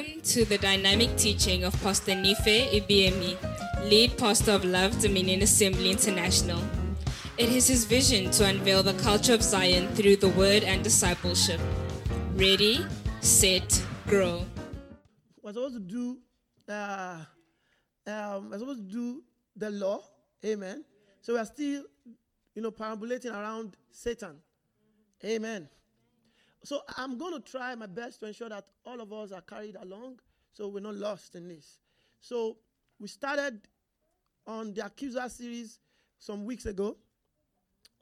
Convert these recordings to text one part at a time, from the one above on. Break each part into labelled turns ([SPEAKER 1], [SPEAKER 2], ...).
[SPEAKER 1] Welcome to the dynamic teaching of Pastor Nife Ibiemi, lead pastor of Love Dominion Assembly International. It is his vision to unveil the culture of Zion through the word and discipleship. Ready, set, grow.
[SPEAKER 2] We're supposed to do, uh, um, we're supposed to do the law. Amen. So we're still, you know, perambulating around Satan. Amen. So I'm going to try my best to ensure that all of us are carried along so we're not lost in this. So we started on the accuser series some weeks ago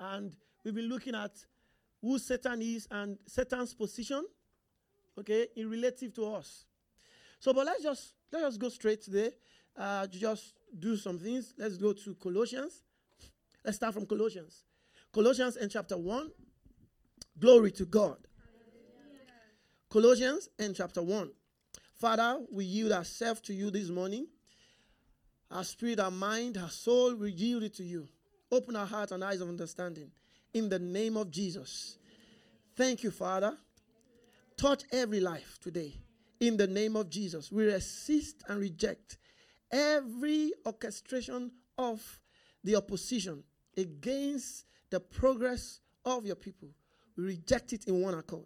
[SPEAKER 2] and we've been looking at who Satan is and Satan's position okay in relative to us. So but let's just let's just go straight today. Uh, just do some things. Let's go to Colossians. Let's start from Colossians. Colossians in chapter 1. Glory to God. Colossians in chapter 1. Father, we yield ourselves to you this morning. Our spirit, our mind, our soul, we yield it to you. Open our hearts and eyes of understanding. In the name of Jesus. Thank you, Father. Touch every life today. In the name of Jesus. We resist and reject every orchestration of the opposition against the progress of your people. We reject it in one accord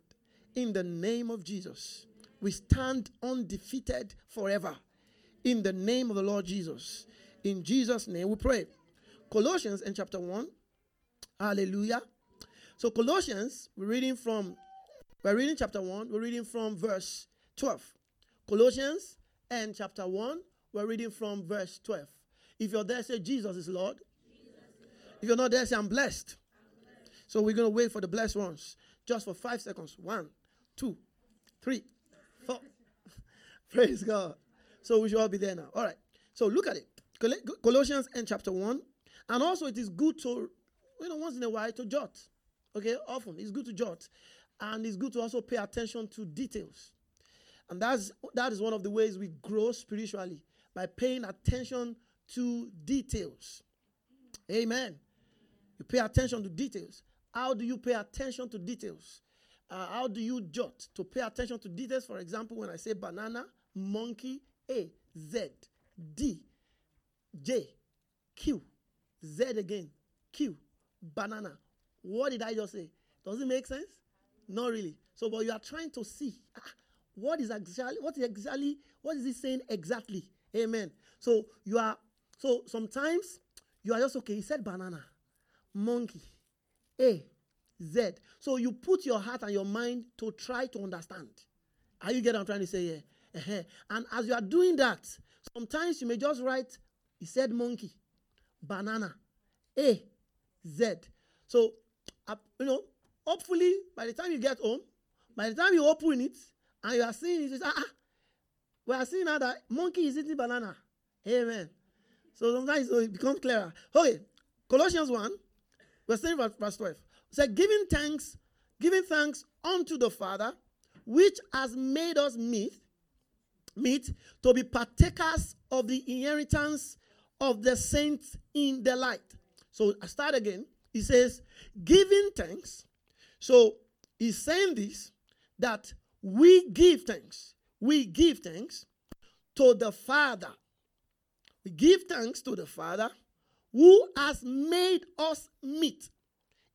[SPEAKER 2] in the name of Jesus. We stand undefeated forever in the name of the Lord Jesus. In Jesus' name we pray. Colossians in chapter 1. Hallelujah. So Colossians, we're reading from we're reading chapter 1, we're reading from verse 12. Colossians and chapter 1, we're reading from verse 12. If you're there, say Jesus is Lord. If you're not there, say I'm blessed. I'm blessed. So we're going to wait for the blessed ones just for five seconds. One, two, three, four. Praise God. So we should all be there now. All right. So look at it. Colossians and chapter 1. And also it is good to, you know, once in a while to jot. Okay, often it's good to jot. And it's good to also pay attention to details. And that's that is one of the ways we grow spiritually by paying attention to details. Amen. You pay attention to details. How do you pay attention to details? Uh, how do you jot to pay attention to details? For example, when I say banana, monkey, A, Z, D, J, Q, Z again, Q, banana. What did I just say? Does it make sense? Not really. So, but you are trying to see ah, what is exactly what is exactly what is he saying exactly? Amen. So you are so sometimes you are just okay. He said banana, monkey, A, Z. So you put your heart and your mind to try to understand. Are you getting what I'm trying to say here? Uh-huh. And as you are doing that, sometimes you may just write, he said monkey, banana, A, Z. So, uh, you know, hopefully by the time you get home, by the time you open it and you are seeing it, you say, ah, ah, we are seeing now that monkey is eating banana. Amen. So sometimes so it becomes clearer. Okay, Colossians 1, we're saying verse 12 said, giving thanks, giving thanks unto the Father, which has made us meet, meet to be partakers of the inheritance of the saints in the light. So I start again. He says, giving thanks. So he's saying this that we give thanks. We give thanks to the Father. We give thanks to the Father who has made us meet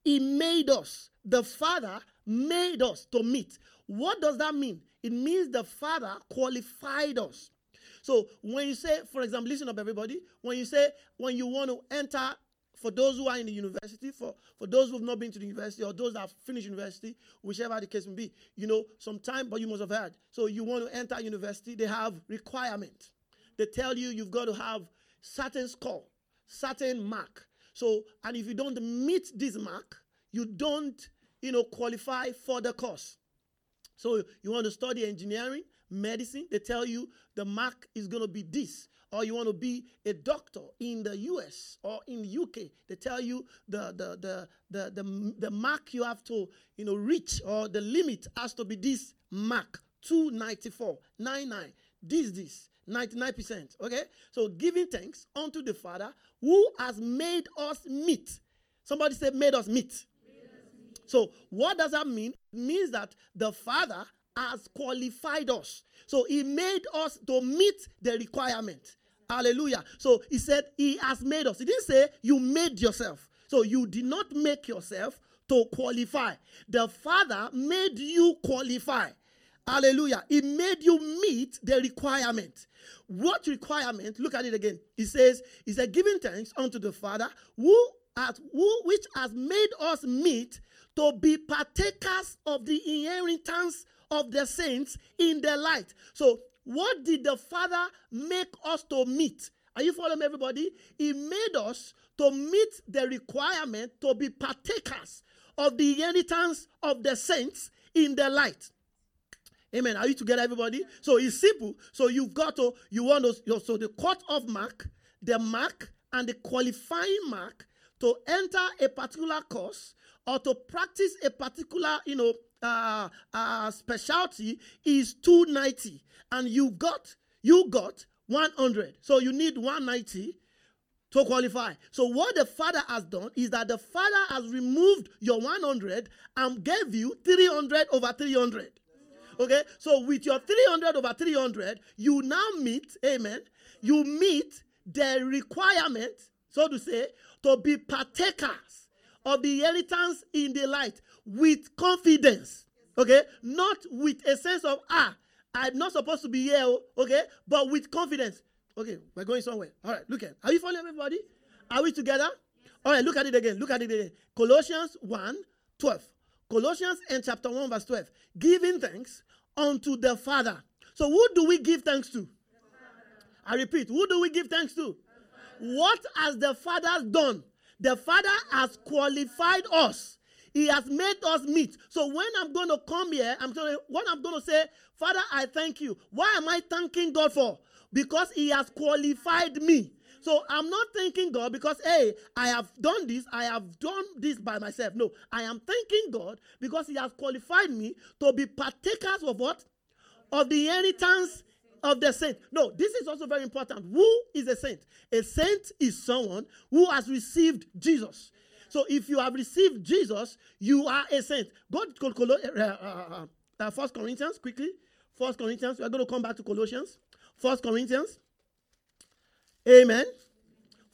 [SPEAKER 2] he made us. The Father made us to meet. What does that mean? It means the Father qualified us. So when you say, for example, listen up, everybody. When you say, when you want to enter, for those who are in the university, for, for those who have not been to the university, or those that have finished university, whichever the case may be, you know, sometime, but you must have heard. So you want to enter university, they have requirement. They tell you you've got to have certain score, certain mark. So, and if you don't meet this mark, you don't, you know, qualify for the course. So you want to study engineering, medicine, they tell you the mark is going to be this. Or you want to be a doctor in the US or in the UK, they tell you the, the, the, the, the, the mark you have to, you know, reach or the limit has to be this mark, 294, 99, this, this. 99%. Okay? So giving thanks unto the Father who has made us meet. Somebody said, made us meet. So what does that mean? It means that the Father has qualified us. So he made us to meet the requirement. Hallelujah. So he said he has made us. He didn't say you made yourself. So you did not make yourself to qualify. The Father made you qualify. Hallelujah. He made you meet the requirement. What requirement? Look at it again. He says, He said, giving thanks unto the Father who has who which has made us meet to be partakers of the inheritance of the saints in the light. So, what did the Father make us to meet? Are you following everybody? He made us to meet the requirement to be partakers of the inheritance of the saints in the light. Amen. Are you together, everybody? So it's simple. So you've got to, you want to, so the cut off mark, the mark, and the qualifying mark to enter a particular course or to practice a particular, you know, uh, uh, specialty is 290. And you got, you got 100. So you need 190 to qualify. So what the father has done is that the father has removed your 100 and gave you 300 over 300. Okay? So with your 300 over 300, you now meet, amen, you meet the requirement, so to say, to be partakers of the inheritance in the light with confidence. Okay? Not with a sense of, ah, I'm not supposed to be here, oh, okay? But with confidence. Okay, we're going somewhere. All right, look at Are you following everybody? Are we together? All right, look at it again. Look at it again. Colossians 1 12. Colossians and chapter 1, verse 12. Giving thanks unto the Father. So, who do we give thanks to? I repeat, who do we give thanks to? What has the Father done? The Father has qualified us. He has made us meet. So when I'm going to come here, I'm sorry, what I'm going to say, Father, I thank you. Why am I thanking God for? Because He has qualified me. So I'm not thanking God because, hey, I have done this, I have done this by myself. No, I am thanking God because He has qualified me to be partakers of what? Of the inheritance of the saint. No, this is also very important. Who is a saint? A saint is someone who has received Jesus. So if you have received Jesus, you are a saint. God, to uh, uh, uh, First Corinthians quickly. First Corinthians. We are going to come back to Colossians. First Corinthians. Amen.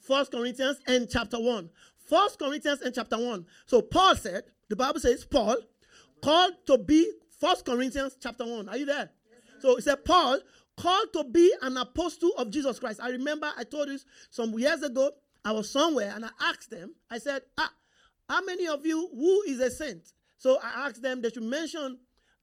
[SPEAKER 2] First Corinthians and chapter 1. First Corinthians and chapter 1. So Paul said, the Bible says, Paul called to be First Corinthians chapter 1. Are you there? So it said, Paul called to be an apostle of Jesus Christ. I remember I told this some years ago. I was somewhere and I asked them, I said, ah, how many of you, who is a saint? So I asked them, they should mention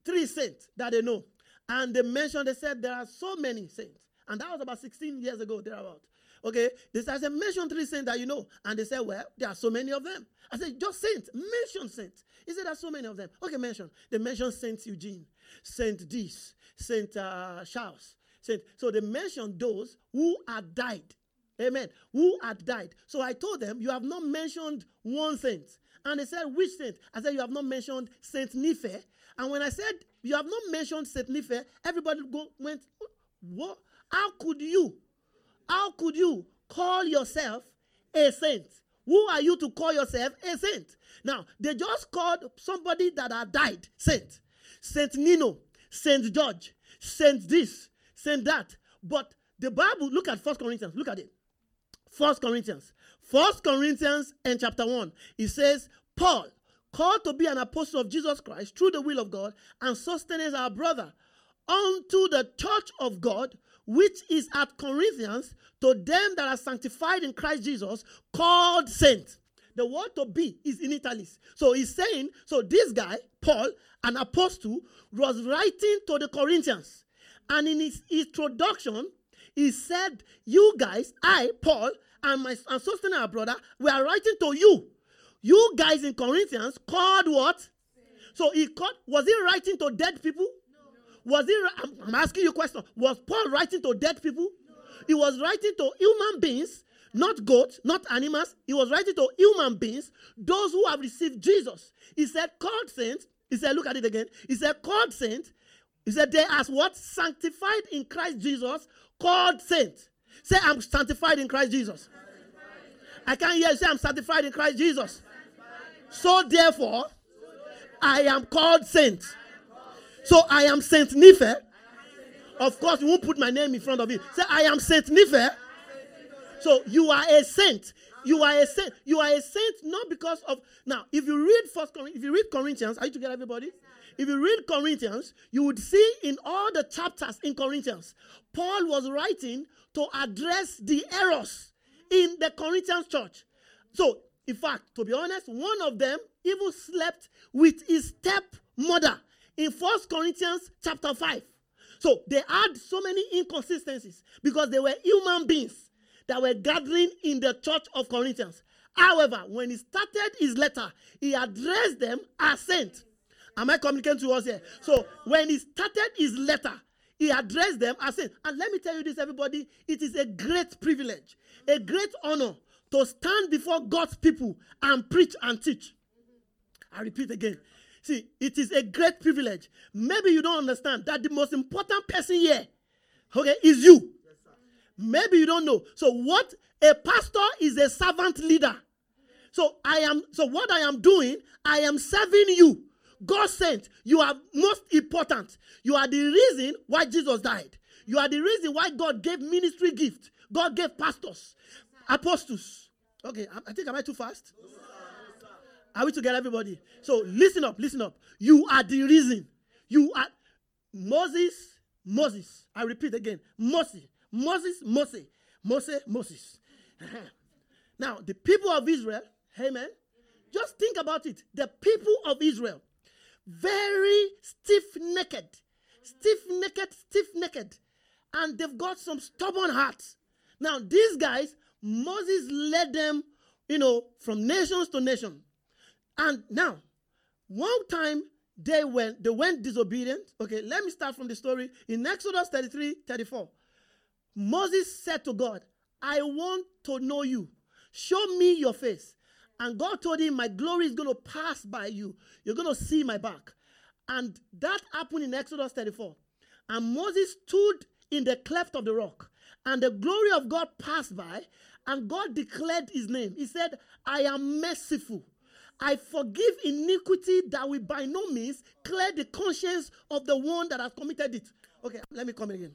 [SPEAKER 2] three saints that they know. And they mentioned, they said, there are so many saints. And that was about 16 years ago, thereabout. Okay, they said, I said, mention three saints that you know. And they said, well, there are so many of them. I said, just saints, mention saints. He said, there are so many of them. Okay, mention. They mentioned Saint Eugene, Saint this, Saint uh, Charles, Saint. So they mentioned those who had died. Amen. Who had died. So I told them, you have not mentioned one saint. And they said, which saint? I said, you have not mentioned Saint Nife. And when I said, you have not mentioned Saint Nife, everybody go, went, what? How could you? How could you call yourself a saint? Who are you to call yourself a saint? Now, they just called somebody that had died saint. Saint Nino, Saint George, Saint this, Saint that. But the Bible, look at First Corinthians, look at it. First Corinthians. First Corinthians and chapter 1. It says, Paul, called to be an apostle of Jesus Christ through the will of God, and Sosthenes our brother unto the church of God which is at Corinthians, to them that are sanctified in Christ Jesus, called saints. The word to be is in italics. So he's saying, so this guy, Paul, an apostle, was writing to the Corinthians. And in his introduction, he said, You guys, I, Paul, and my and sister our brother, we are writing to you. You guys in Corinthians called what? So he called, was he writing to dead people? Was he? I'm, asking you a question. Was Paul writing to dead people? No. He was writing to human beings, not goats, not animals. He was writing to human beings, those who have received Jesus. He said, called saints. He said, look at it again. He said, called saints. He said, they as what? Sanctified in Christ Jesus, called saints. Say, I'm sanctified in Christ Jesus. I can't hear you say, I'm sanctified in Christ Jesus. So therefore, I am called saint. So I am Saint Nife. Of course, you won't put my name in front of it. Say, I am Saint Nife. So you are a saint. You are a saint. You are a saint not because of now. If you read First, if you read Corinthians, are you together, everybody? If you read Corinthians, you would see in all the chapters in Corinthians, Paul was writing to address the errors in the Corinthians church. So, in fact, to be honest, one of them even slept with his stepmother in First Corinthians chapter 5. So they had so many inconsistencies because they were human beings that were gathering in the church of Corinthians. However, when he started his letter, he addressed them as saints. Am I communicating to us here? So when he started his letter, he addressed them as saints. And let me tell you this, everybody, it is a great privilege, a great honor to stand before God's people and preach and teach. I repeat again. See, it is a great privilege. Maybe you don't understand that the most important person here, okay, is you. Maybe you don't know. So, what a pastor is a servant leader. So, I am, so what I am doing, I am serving you. God sent. You are most important. You are the reason why Jesus died. You are the reason why God gave ministry gift. God gave pastors, apostles. Okay, I think am I too fast? Are we together, everybody? So listen up, listen up. You are the reason. You are Moses, Moses. I repeat again. Moses, Moses, Moses, Moses, Moses. now, the people of Israel, amen. Just think about it. The people of Israel, very stiff necked, stiff necked, stiff necked, and they've got some stubborn hearts. Now, these guys, Moses led them, you know, from nations to nation. And now, one time they went, they went disobedient. Okay, let me start from the story. In Exodus 33, 34, Moses said to God, I want to know you. Show me your face. And God told him, My glory is going to pass by you. You're going to see my back. And that happened in Exodus 34. And Moses stood in the cleft of the rock. And the glory of God passed by. And God declared his name. He said, I am merciful. I forgive iniquity that will by no means clear the conscience of the one that has committed it. Okay, let me come again.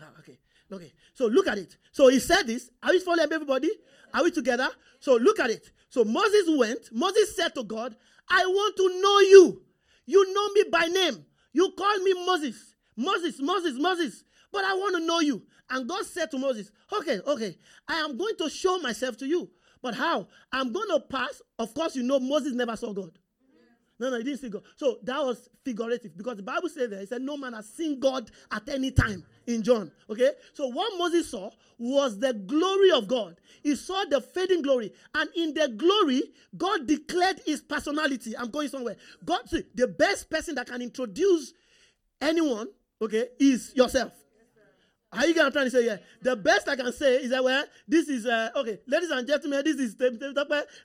[SPEAKER 2] Ah, okay. Okay. So look at it. So he said this. Are we following everybody? Are we together? So look at it. So Moses went. Moses said to God, I want to know you. You know me by name. You call me Moses. Moses, Moses, Moses. But I want to know you. And God said to Moses, Okay, okay. I am going to show myself to you. But how? I'm going to pass. Of course, you know Moses never saw God. No, no, he didn't see God. So that was figurative because the Bible said there, it said, No man has seen God at any time in John. Okay? So what Moses saw was the glory of God. He saw the fading glory. And in the glory, God declared his personality. I'm going somewhere. God, see, the best person that can introduce anyone, okay, is yourself. Are you gonna try to say yeah? The best I can say is that well, this is uh, okay, ladies and gentlemen, this is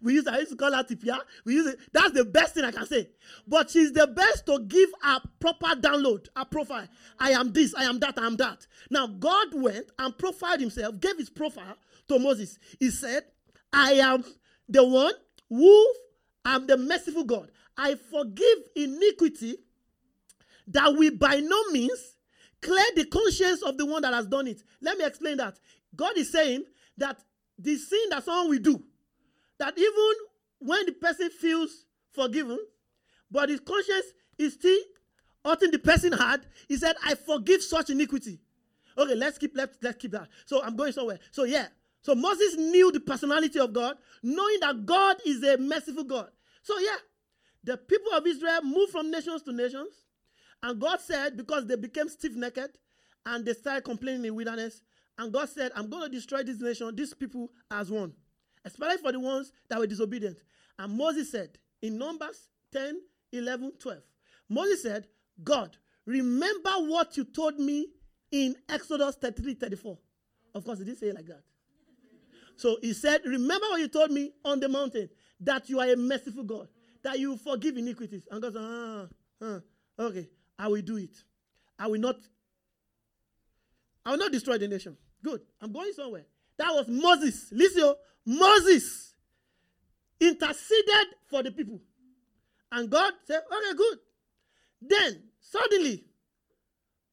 [SPEAKER 2] we use I used to call her Tipia. We use it. That's the best thing I can say. But she's the best to give a proper download, a profile. I am this, I am that, I am that. Now God went and profiled himself, gave his profile to Moses. He said, I am the one who am the merciful God. I forgive iniquity that we by no means clear the conscience of the one that has done it. Let me explain that. God is saying that the sin that someone will do, that even when the person feels forgiven, but his conscience is still hurting the person hard, he said, I forgive such iniquity. Okay, let's keep let's, let's keep that. So I'm going somewhere. So yeah. So Moses knew the personality of God, knowing that God is a merciful God. So yeah, the people of Israel moved from nations to nations. And God said, because they became stiff necked and they started complaining in wilderness, and God said, I'm going to destroy this nation, these people as one, especially for the ones that were disobedient. And Moses said, in Numbers 10, 11, 12, Moses said, God, remember what you told me in Exodus 33, 34. Of course, he didn't say it like that. So he said, Remember what you told me on the mountain that you are a merciful God, that you forgive iniquities. And God said, Ah, ah okay. I will do it. I will not. I will not destroy the nation. Good. I'm going somewhere. That was Moses. Listen, oh, Moses interceded for the people. And God said, okay, good. Then, suddenly,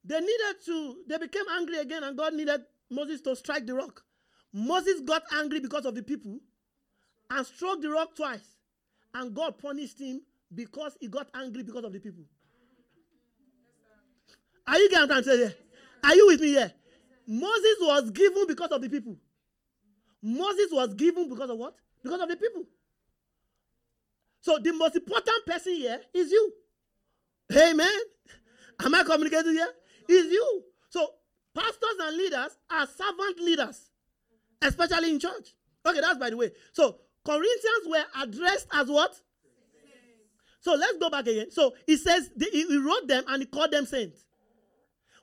[SPEAKER 2] they needed to, they became angry again, and God needed Moses to strike the rock. Moses got angry because of the people and struck the rock twice. And God punished him because he got angry because of the people. Are you getting what I'm saying? Are you with me here? Moses was given because of the people. Moses was given because of what? Because of the people. So the most important person here is you. Amen. Am I communicating here? Is you. So pastors and leaders are servant leaders, especially in church. Okay, that's by the way. So Corinthians were addressed as what? So let's go back again. So he says he wrote them and he called them saints.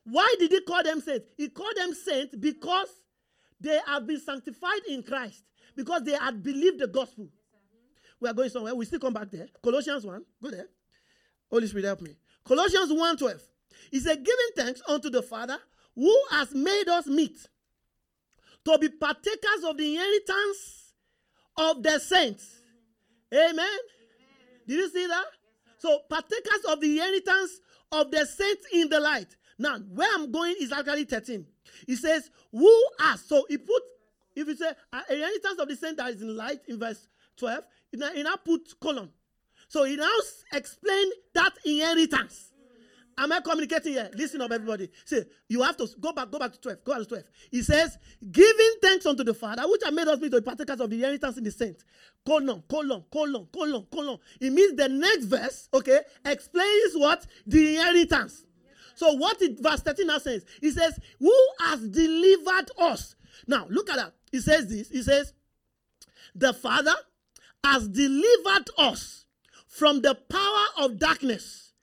[SPEAKER 2] Why did he call them saints? He called them saints because they have been sanctified in Christ, because they had believed the gospel. We are going somewhere. We still come back there. Colossians 1. Go there. Holy Spirit, help me. Colossians 1 12. He said, Giving thanks unto the Father who has made us meet to be partakers of the inheritance of the saints. Amen. Amen. Did you see that? So, partakers of the inheritance of the saints in the light. Now, where I'm going is actually 13. He says, Who are So he put, if you say, uh, inheritance of the saint that is in light in verse 12, he now, he now put column. So he now explained that inheritance. Am I communicating here? Listen up, everybody. See, you have to go back, go back to 12. Go back to 12. He says, giving thanks unto the Father, which has made us be the partakers of the inheritance in the saints. Colon, colon, colon, colon, colon. It means the next verse, okay, explains what? The inheritance. So what it, verse 13 now says, he says, who has delivered us? Now, look at that. He says this. He says, the Father has delivered us from the power of darkness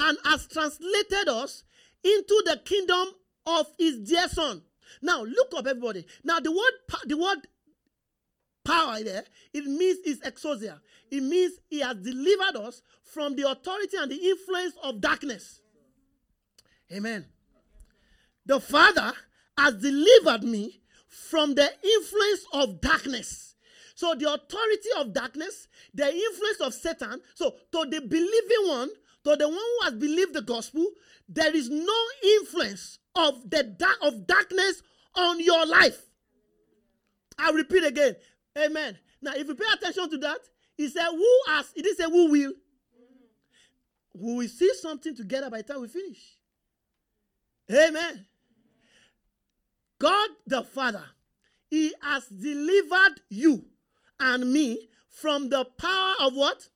[SPEAKER 2] and has translated us into the kingdom of his dear son. Now, look up, everybody. Now, the word, the word power there, it means is exousia. It means he has delivered us from the authority and the influence of darkness. Amen. The Father has delivered me from the influence of darkness. So, the authority of darkness, the influence of Satan. So, to the believing one, to the one who has believed the gospel, there is no influence of the dark of darkness on your life. I repeat again. Amen. Now, if you pay attention to that, he said, Who has, he didn't say who will. We will see something together by the time we finish. Amen. God the Father, He has delivered you and me from the power of what?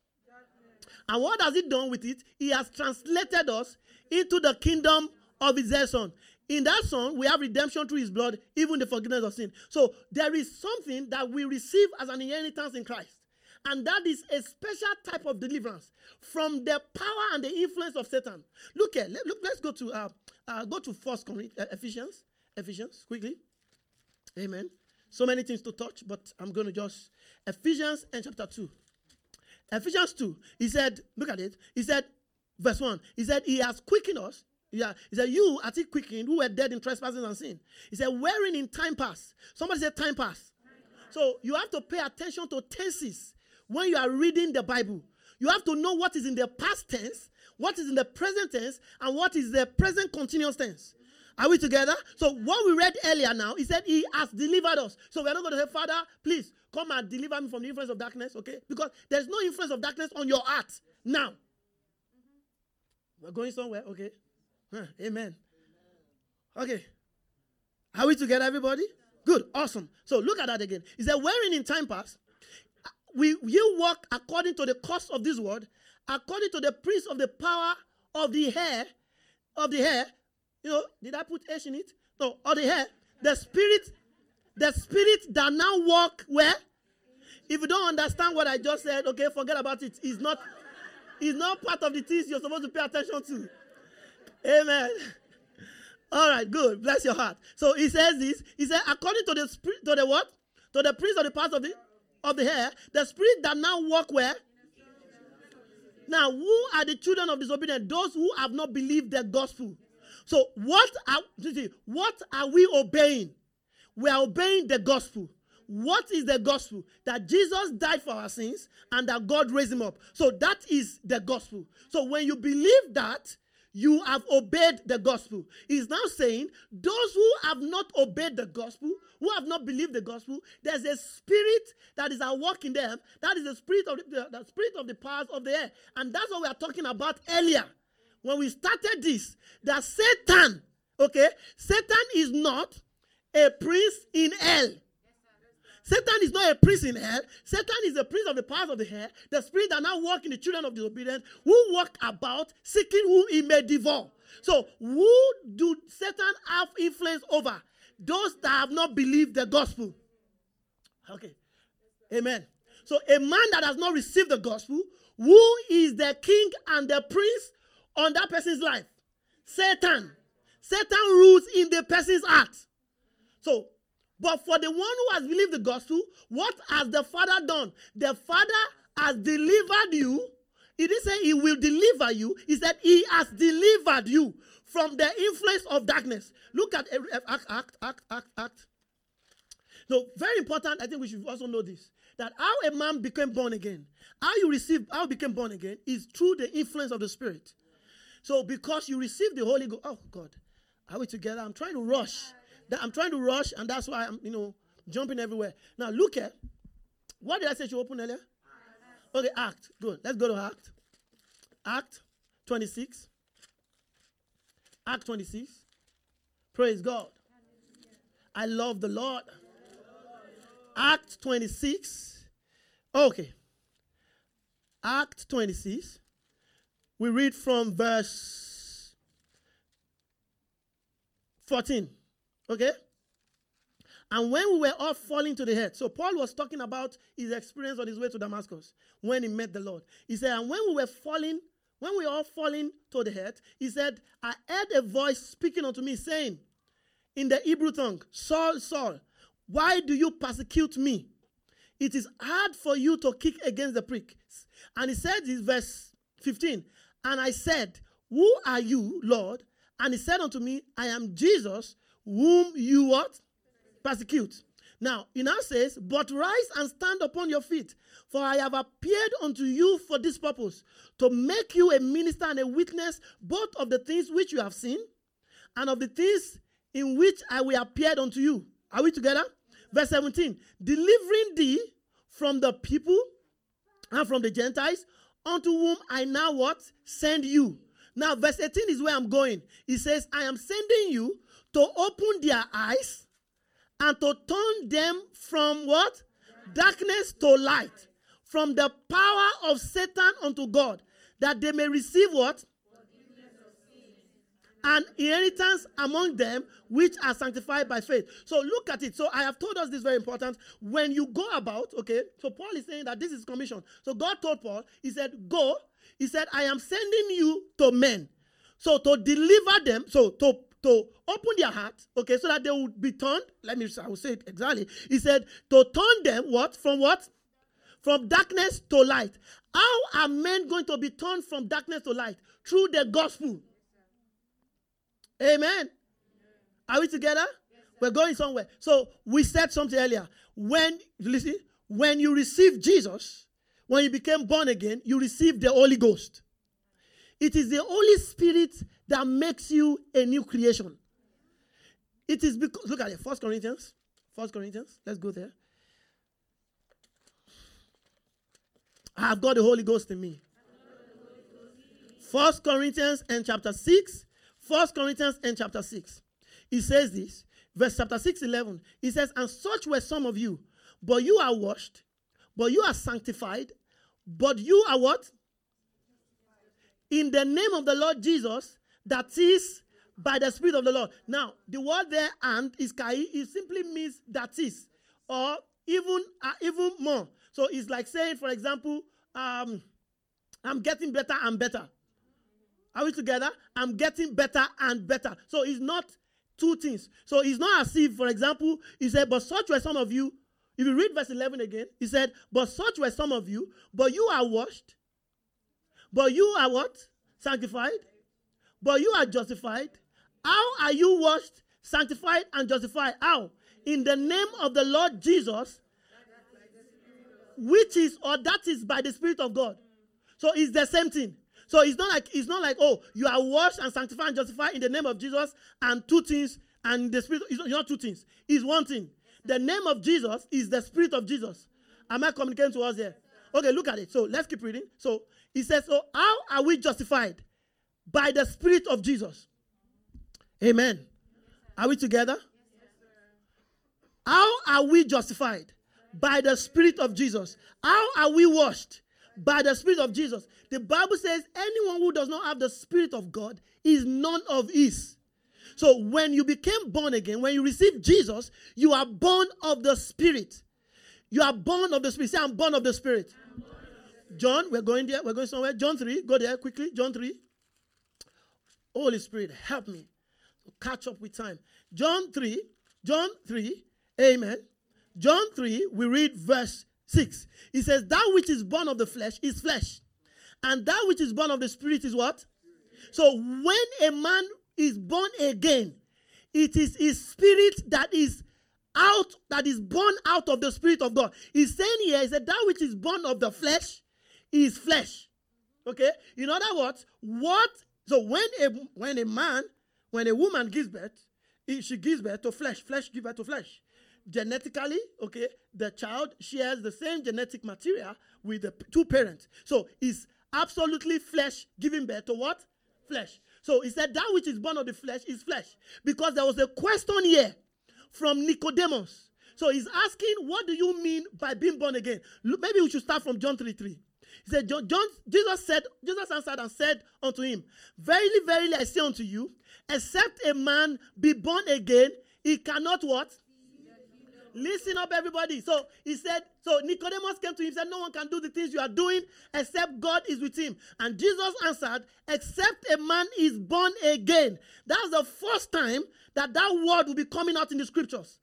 [SPEAKER 2] And what has He done with it? He has translated us into the kingdom of His Son. In that Son, we have redemption through His blood, even the forgiveness of sin. So there is something that we receive as an inheritance in Christ. And that is a special type of deliverance from the power and the influence of Satan. Look here, let, look, let's go to uh, uh, go to First Corinthians, uh, Ephesians, Ephesians, quickly. Amen. So many things to touch, but I'm going to just Ephesians and chapter two. Ephesians two. He said, look at it. He said, verse one. He said, He has quickened us. Yeah, he said, You are quickened, who were dead in trespasses and sin. He said, Wherein in time past. Somebody said time past. So you have to pay attention to tenses when you are reading the Bible. You have to know what is in the past tense, what is in the present tense, and what is the present continuous tense. Are we together? So what we read earlier now, he said he has delivered us. So we're not going to say, Father, please come and deliver me from the influence of darkness, okay? Because there's no influence of darkness on your heart now. We're going somewhere, okay? Huh, amen. Okay. Are we together, everybody? Good, awesome. So look at that again. He said, wherein in time past, we you walk according to the course of this world, according to the prince of the power of the hair, of the hair. You know, did I put H in it? No, of the hair. The spirit, the spirit that now walk where? If you don't understand what I just said, okay, forget about it. It's not, it's not part of the things you're supposed to pay attention to. Amen. All right, good. Bless your heart. So he says this. He said, according to the spirit, to the what? To the prince of the part of the of the hair, the spirit that now walk where? Now, who are the children of disobedience? Those who have not believed the gospel. So, what are what are we obeying? We are obeying the gospel. What is the gospel? That Jesus died for our sins and that God raised him up. So that is the gospel. So when you believe that, you have obeyed the gospel. He's now saying, those who have not obeyed the gospel, who have not believed the gospel, there's a spirit that is at work in them. That is the spirit of the, the spirit of the powers of the air. And that's what we are talking about earlier. When we started this, that Satan, okay, Satan is not a prince in hell. Satan is not a prince in hell. Satan is a prince of the powers of the air, the spirit that now walk in the children of disobedience, who walk about seeking whom he may devour. So, who do Satan have influence over? Those that have not believed the gospel. Okay. Amen. So, a man that has not received the gospel, who is the king and the prince on that person's life? Satan. Satan rules in the person's heart. So, but for the one who has believed the gospel, what has the Father done? The Father has delivered you. He didn't say he will deliver you. He said he has delivered you from the influence of darkness. Look at Act, Act, Act, Act, Act. So very important. I think we should also know this: that how a man became born again, how you receive, how became born again, is through the influence of the Spirit. So because you received the Holy Ghost, oh God, are we together? I'm trying to rush. I'm trying to rush, and that's why I'm, you know, jumping everywhere. Now look at what did I say you open earlier? Okay, Act. Good. Let's go to Act. Act 26. Act 26. Praise God. I love the Lord. Act 26. Okay. Act 26. We read from verse 14. Okay? And when we were all falling to the head, so Paul was talking about his experience on his way to Damascus when he met the Lord. He said, and when we were falling, when we were all falling to the head, he said, I heard a voice speaking unto me, saying, in the Hebrew tongue, Saul, Saul, why do you persecute me? It is hard for you to kick against the pricks. And he said in verse 15, And I said, Who are you, Lord? And he said unto me, I am Jesus whom you what? Persecute. Now, he now says, But rise and stand upon your feet, for I have appeared unto you for this purpose, to make you a minister and a witness both of the things which you have seen and of the things in which I will appear unto you. Are we together? Verse 17, delivering thee from the people and from the Gentiles, unto whom I now what? Send you. Now, verse 18 is where I'm going. He says, I am sending you to open their eyes and to turn them from what? Darkness to light. From the power of Satan unto God. That they may receive what? An inheritance among them which are sanctified by faith. So look at it. So I have told us this very important. When you go about, okay, so Paul is saying that this is commission. So God told Paul, He said, Go. He said, I am sending you to men. So to deliver them, so to to open their hearts, okay, so that they would be turned. Let me, I will say it exactly. He said, to turn them, what? From what? From darkness to light. How are men going to be turned from darkness to light? Through the gospel. Amen. Are we together? We're going somewhere. So we said something earlier. When, listen, when you receive Jesus, when you became born again, you received the Holy Ghost. It is the Holy Spirit that makes you a new creation. It is because, look at it, First Corinthians. First Corinthians, let's go there. I have got the Holy Ghost in me. First Corinthians and chapter 6. First Corinthians and chapter 6. He says this, verse chapter 6, 11. He says, And such were some of you, but you are washed, but you are sanctified, but you are what? In the name of the Lord Jesus, that is by the Spirit of the Lord. Now, the word there and is kai, it simply means that is, or even uh, even more. So it's like saying, for example, um, I'm getting better and better. Are we together? I'm getting better and better. So it's not two things. So it's not as if, for example, he said, But such were some of you. If you read verse 11 again, he said, But such were some of you, but you are washed. But you are what? Sanctified but you are justified. How are you washed, sanctified, and justified? How? In the name of the Lord Jesus, which is or that is by the Spirit of God. So it's the same thing. So it's not like it's not like oh you are washed and sanctified and justified in the name of Jesus and two things and the spirit. It's not, two things. It's one thing. The name of Jesus is the spirit of Jesus. Am I communicating to us here? Okay, look at it. So let's keep reading. So he says, So how are we justified? By the spirit of Jesus. Amen. Are we together? How are we justified? By the Spirit of Jesus. How are we washed? By the Spirit of Jesus. The Bible says anyone who does not have the Spirit of God is none of his. So when you became born again, when you received Jesus, you are born of the Spirit. You are born of the Spirit. Say, I'm born of the Spirit. John, we're going there. We're going somewhere. John 3. Go there quickly. John 3. Holy Spirit, help me catch up with time. John 3. John 3 Amen. John 3, we read verse 6. He says, That which is born of the flesh is flesh, and that which is born of the spirit is what? So when a man is born again, it is his spirit that is out, that is born out of the spirit of God. He's saying here, he said, That which is born of the flesh is flesh. Okay? In other words, what so when a when a man, when a woman gives birth, she gives birth to flesh, flesh gives birth to flesh genetically, okay, the child shares the same genetic material with the two parents. So it's absolutely flesh giving birth to what? Flesh. So he said that which is born of the flesh is flesh. Because there was a question here from Nicodemus. So he's asking, what do you mean by being born again? Look, maybe we should start from John 3 3. He said, John, John, Jesus said, Jesus answered and said unto him, Verily, verily, I say unto you, except a man be born again, he cannot what? Listen up, everybody. So he said, so Nicodemus came to him, and said, No one can do the things you are doing except God is with him. And Jesus answered, Except a man is born again. That's the first time that that word will be coming out in the scriptures.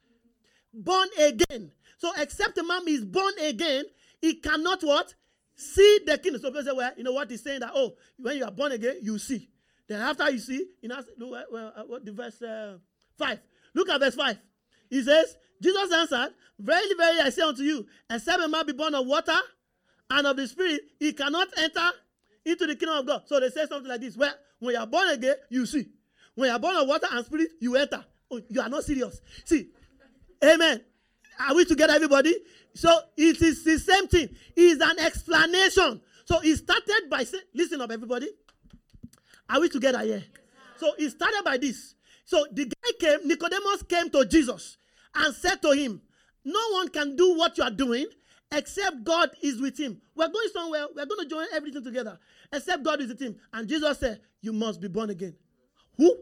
[SPEAKER 2] Born again. So except a man is born again, he cannot what? See the kingdom. So people say, well, you know what he's saying that, oh, when you are born again, you see. Then after you see, you know, well, what the verse uh, 5. Look at verse 5. He says, Jesus answered, Verily, verily, I say unto you, except a man be born of water and of the Spirit, he cannot enter into the kingdom of God. So they say something like this Well, when you are born again, you see. When you are born of water and spirit, you enter. Oh, you are not serious. See, amen. Are we together, everybody? So it is the same thing. It is an explanation. So he started by saying, listen up, everybody. Are we together here? So he started by this. So the guy came, Nicodemus came to Jesus and said to him, No one can do what you are doing except God is with him. We're going somewhere, we're going to join everything together, except God is with him. And Jesus said, You must be born again. Who?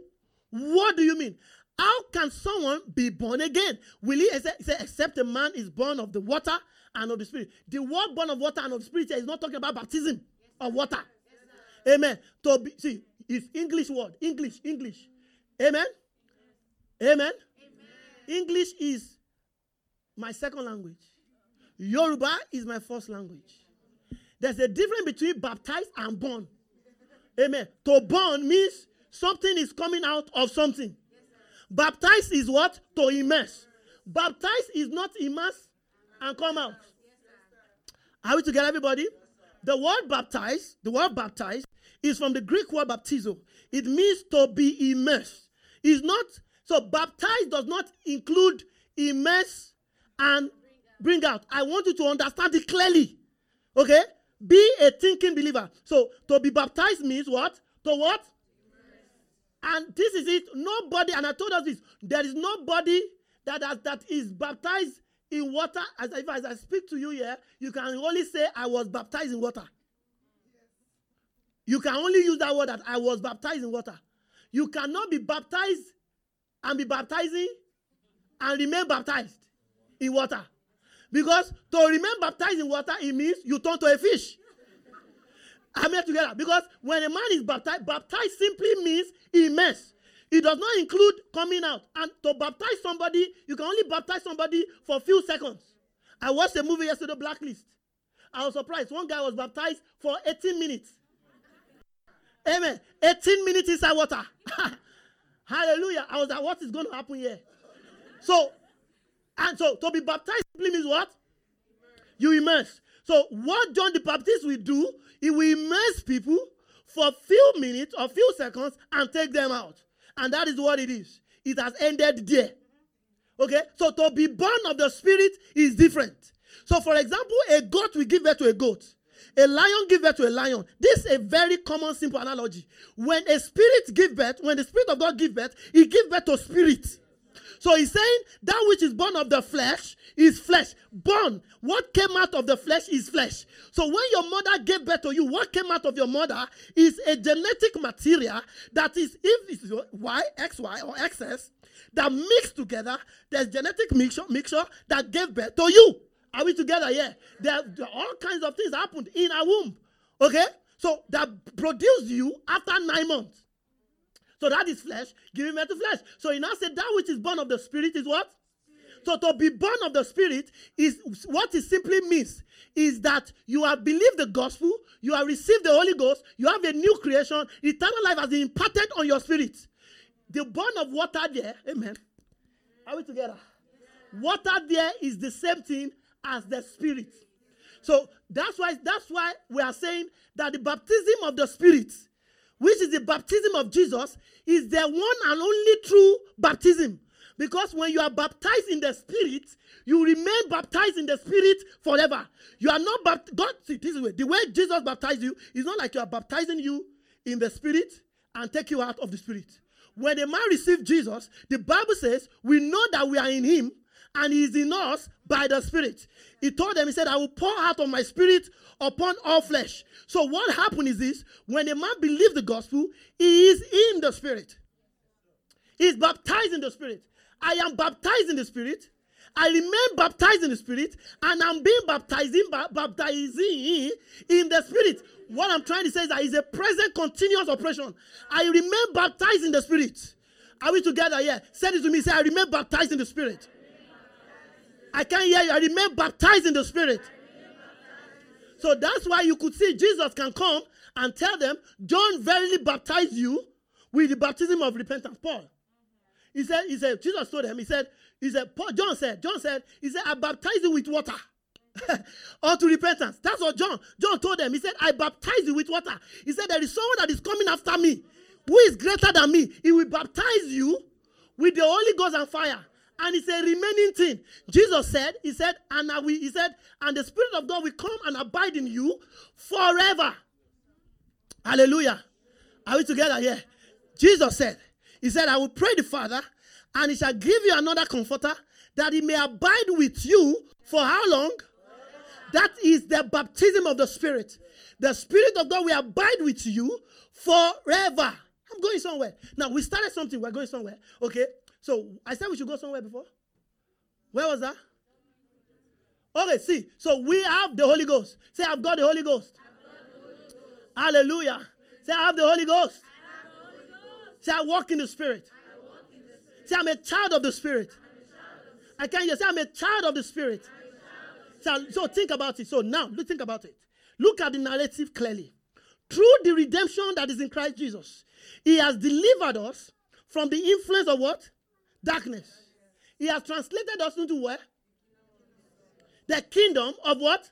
[SPEAKER 2] What do you mean? How can someone be born again? Will he say, except a man is born of the water and of the spirit? The word born of water and of the spirit is not talking about baptism of water. Amen. To be, see, it's English word. English, English. Amen. Amen. English is my second language. Yoruba is my first language. There's a difference between baptized and born. Amen. To born means something is coming out of something. Baptized is what? To immerse. Baptized is not immerse and come out. Are we together, everybody? The word baptized, the word baptized is from the Greek word baptizo. It means to be immersed. It's not so baptize does not include immerse and bring out. I want you to understand it clearly. Okay? Be a thinking believer. So to be baptized means what? To what? And this is it. Nobody, and I told us this, there is nobody that has, that is baptized in water. As if as I speak to you here, you can only say I was baptized in water. You can only use that word that I was baptized in water. You cannot be baptized and be baptizing and remain baptized in water. Because to remain baptized in water, it means you turn to a fish. I'm here together. Because when a man is baptized, baptized simply means immerse. It does not include coming out. And to baptize somebody, you can only baptize somebody for a few seconds. I watched a movie yesterday, Blacklist. I was surprised. One guy was baptized for 18 minutes. Amen. 18 minutes inside water. Hallelujah. I was like, what is going to happen here? So, and so to be baptized simply means what? You immerse. So, what John the Baptist will do, he will immerse people for a few minutes or few seconds and take them out. And that is what it is. It has ended there. Okay? So to be born of the spirit is different. So, for example, a goat will give birth to a goat. A lion give birth to a lion. This is a very common, simple analogy. When a spirit give birth, when the spirit of God give birth, he give birth to spirit. So he's saying that which is born of the flesh is flesh. Born. What came out of the flesh is flesh. So when your mother gave birth to you, what came out of your mother is a genetic material that is, if it's Y, XY, or XX, that mixed together. There's genetic mixture, mixture that gave birth to you. Are we together? Yeah. There, there all kinds of things happened in our womb. Okay? So that produced you after nine months. So that is flesh giving birth to flesh. So he now said that which is born of the spirit is what? So to be born of the spirit is what it simply means is that you have believed the gospel, you have received the Holy Ghost, you have a new creation, eternal life has been imparted on your spirit. The born of water there, amen. Are we together? Water there is the same thing as the Spirit. So that's why that's why we are saying that the baptism of the Spirit, which is the baptism of Jesus, is the one and only true baptism. Because when you are baptized in the Spirit, you remain baptized in the Spirit forever. You are not. God, see, this way. The way Jesus baptized you is not like you are baptizing you in the Spirit and take you out of the Spirit. When a man received Jesus, the Bible says we know that we are in him and he is in us by the Spirit. He told them, He said, I will pour out of my Spirit upon all flesh. So, what happened is this when a man believes the gospel, he is in the Spirit. He is baptized in the Spirit. I am baptized in the Spirit. I remain baptized in the Spirit, and I'm being baptized in, baptizing in the Spirit. What I'm trying to say is that it's a present continuous operation. I remain baptized in the Spirit. Are we together here? Say it to me. Say, I remain baptized in the Spirit. I can't hear you. I remain baptized in the Spirit. So that's why you could see Jesus can come and tell them, John verily baptized you with the baptism of repentance. Paul. He said, he said, Jesus told him, he said, he said, Paul, John said, John said, he said, I baptize you with water. unto repentance. That's what John John told them. He said, I baptize you with water. He said, There is someone that is coming after me who is greater than me. He will baptize you with the Holy Ghost and fire and it's a remaining thing. Jesus said, He said, and I will, He said, and the Spirit of God will come and abide in you forever. Hallelujah. Are we together here? Jesus said, He said, I will pray the Father, and He shall give you another comforter that He may abide with you for how long? That is the baptism of the Spirit. The Spirit of God will abide with you forever. I'm going somewhere. Now, we started something, we're going somewhere. Okay? So I said we should go somewhere before. Where was that? Okay, see. So we have the Holy Ghost. Say, I've got the Holy Ghost. Holy Ghost. Hallelujah. Say, I have the Holy Ghost. Holy Ghost. Say, I walk in the Spirit. In the Spirit. Say, I'm a child of the Spirit. I can't hear. Say, I'm a child of the Spirit. So, so think about it. So now, think about it. Look at the narrative clearly. Through the redemption that is in Christ Jesus, He has delivered us from the influence of what? Darkness. He has translated us into where? The kingdom of what?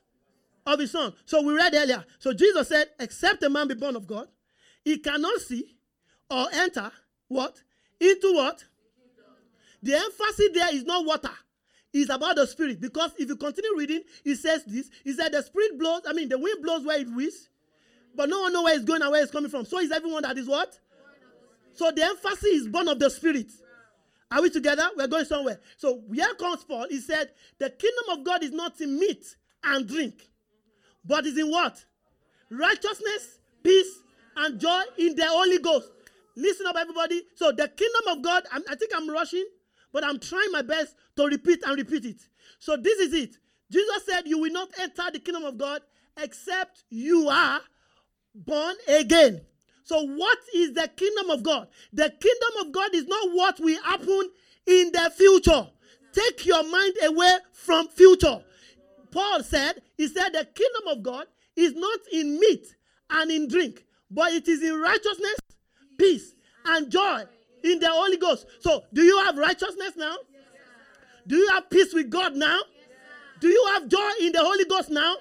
[SPEAKER 2] Of his son. So we read earlier. So Jesus said, except a man be born of God, he cannot see or enter what? Into what? The emphasis there is not water. It's about the spirit. Because if you continue reading, he says this. He said the spirit blows, I mean the wind blows where it wishes, but no one knows where it's going and where it's coming from. So is everyone that is what? So the emphasis is born of the spirit. Are we together? We're going somewhere. So here comes Paul. He said, The kingdom of God is not in meat and drink, but is in what? Righteousness, peace, and joy in the Holy Ghost. Listen up, everybody. So the kingdom of God, I'm, I think I'm rushing, but I'm trying my best to repeat and repeat it. So this is it. Jesus said, You will not enter the kingdom of God except you are born again. So, what is the kingdom of God? The kingdom of God is not what will happen in the future. Take your mind away from future. Paul said, he said, the kingdom of God is not in meat and in drink, but it is in righteousness, peace, and joy in the Holy Ghost. So, do you have righteousness now? do you have peace with God now? do you have joy in the Holy Ghost now?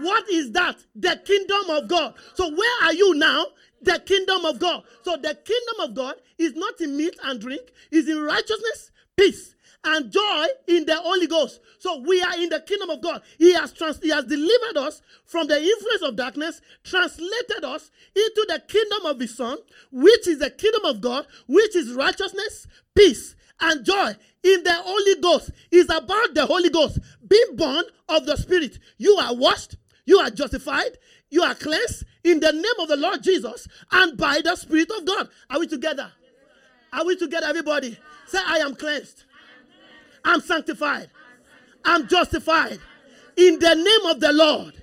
[SPEAKER 2] What is that? The kingdom of God. So where are you now? The kingdom of God. So the kingdom of God is not in meat and drink, is in righteousness, peace, and joy in the Holy Ghost. So we are in the kingdom of God. He has trans- he has delivered us from the influence of darkness, translated us into the kingdom of his son, which is the kingdom of God, which is righteousness, peace, and joy in the Holy Ghost. Is about the Holy Ghost being born of the Spirit. You are washed, you are justified, you are cleansed in the name of the Lord Jesus and by the Spirit of God. Are we together? Are we together, everybody? Say, I am cleansed. I'm sanctified. I'm justified in the name of the Lord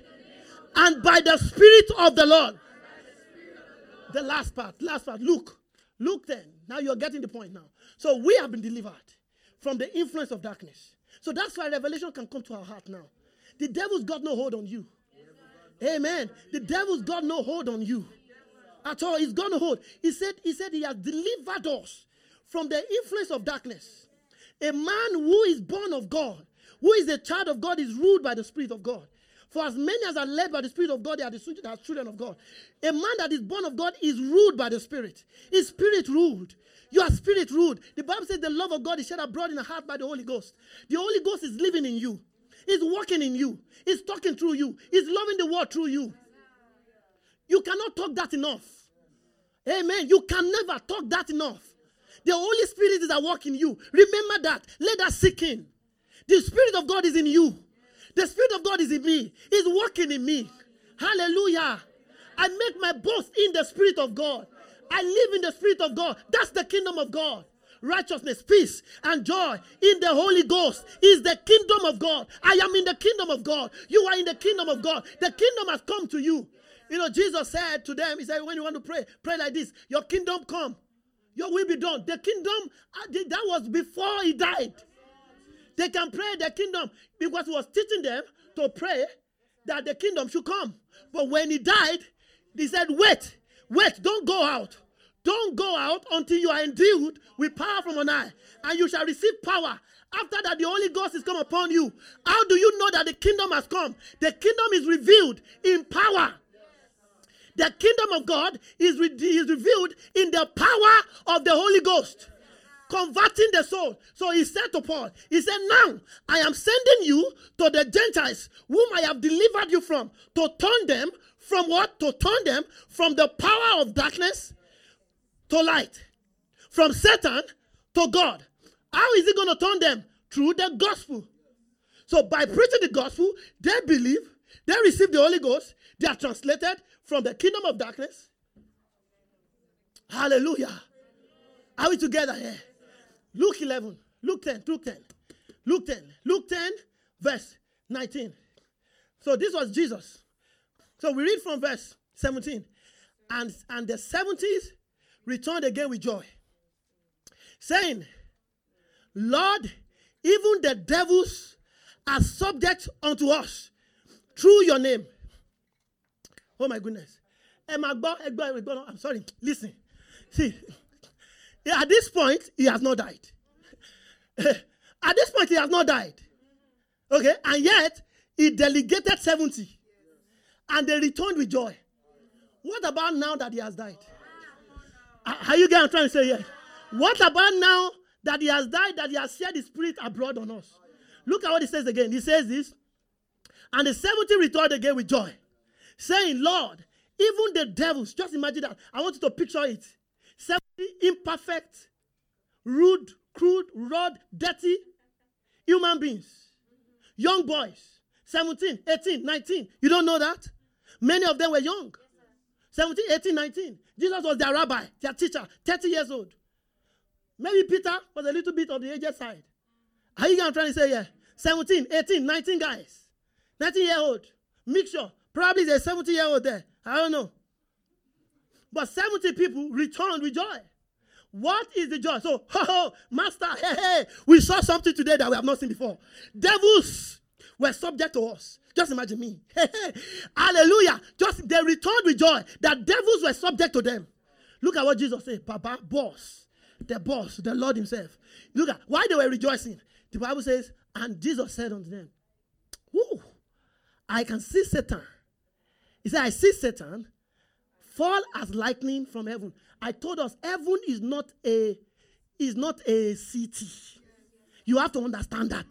[SPEAKER 2] and by the Spirit of the Lord. The last part, last part. Look, look then. Now you're getting the point now. So we have been delivered from the influence of darkness. So that's why revelation can come to our heart now. The devil's got no hold on you. Amen. The devil's got no hold on you at all. He's got no hold. He said, he said he has delivered us from the influence of darkness. A man who is born of God, who is a child of God, is ruled by the Spirit of God. For as many as are led by the Spirit of God, they are the children of God. A man that is born of God is ruled by the Spirit. His spirit ruled. You are spirit ruled. The Bible says the love of God is shed abroad in the heart by the Holy Ghost. The Holy Ghost is living in you. He's working in you. He's talking through you. He's loving the world through you. You cannot talk that enough. Amen. You can never talk that enough. The Holy Spirit is at work in you. Remember that. Let that sink in. The Spirit of God is in you. The Spirit of God is in me. He's working in me. Hallelujah. I make my boast in the Spirit of God. I live in the Spirit of God. That's the kingdom of God. Righteousness, peace, and joy in the Holy Ghost is the kingdom of God. I am in the kingdom of God. You are in the kingdom of God. The kingdom has come to you. You know, Jesus said to them, He said, when you want to pray, pray like this Your kingdom come, your will be done. The kingdom, uh, that was before He died. They can pray the kingdom because He was teaching them to pray that the kingdom should come. But when He died, He said, Wait, wait, don't go out. Don't go out until you are endued with power from on high, and you shall receive power. After that, the Holy Ghost is come upon you. How do you know that the kingdom has come? The kingdom is revealed in power. The kingdom of God is, re- is revealed in the power of the Holy Ghost, converting the soul. So he said to Paul, He said, Now I am sending you to the Gentiles, whom I have delivered you from, to turn them from what? To turn them from the power of darkness to light, from Satan to God. How is he going to turn them? Through the gospel. So by preaching the gospel, they believe, they receive the Holy Ghost, they are translated from the kingdom of darkness. Hallelujah. Are we together here? Luke 11, Luke 10, Luke 10, Luke 10, Luke 10, verse 19. So this was Jesus. So we read from verse 17. And, and the 70s returned again with joy, saying, Lord, even the devils are subject unto us through your name. Oh my goodness. I'm sorry. Listen. See, at this point, he has not died. at this point, he has not died. Okay? And yet, he delegated 70. And they returned with joy. What about now that he has died? Ah, are you getting trying to say here? What about now that he has died, that he has shed his spirit abroad on us? Look at what he says again. He says this. And the 70 returned again with joy, saying, Lord, even the devils, just imagine that. I want you to picture it. 70 imperfect, rude, crude, rude, dirty human beings, young boys, 17, 18, 19. You don't know that? Many of them were young. 17, 18, 19. Jesus was their rabbi, their teacher, 30 years old. Maybe Peter was a little bit of the aged side. Are you trying to say here? 17, 18, 19 guys. 19 year old. Mixture. Probably there's 70 year old there. I don't know. But 70 people returned with joy. What is the joy? So, oh, master, hey, hey, we saw something today that we have not seen before. Devils were subject to us. Just imagine me. Hallelujah. Just they returned with joy that devils were subject to them. Look at what Jesus said. Papa, boss, the boss, the Lord Himself. Look at why they were rejoicing. The Bible says, and Jesus said unto them, Woo, I can see Satan. He said, I see Satan fall as lightning from heaven. I told us heaven is not a is not a city. You have to understand that.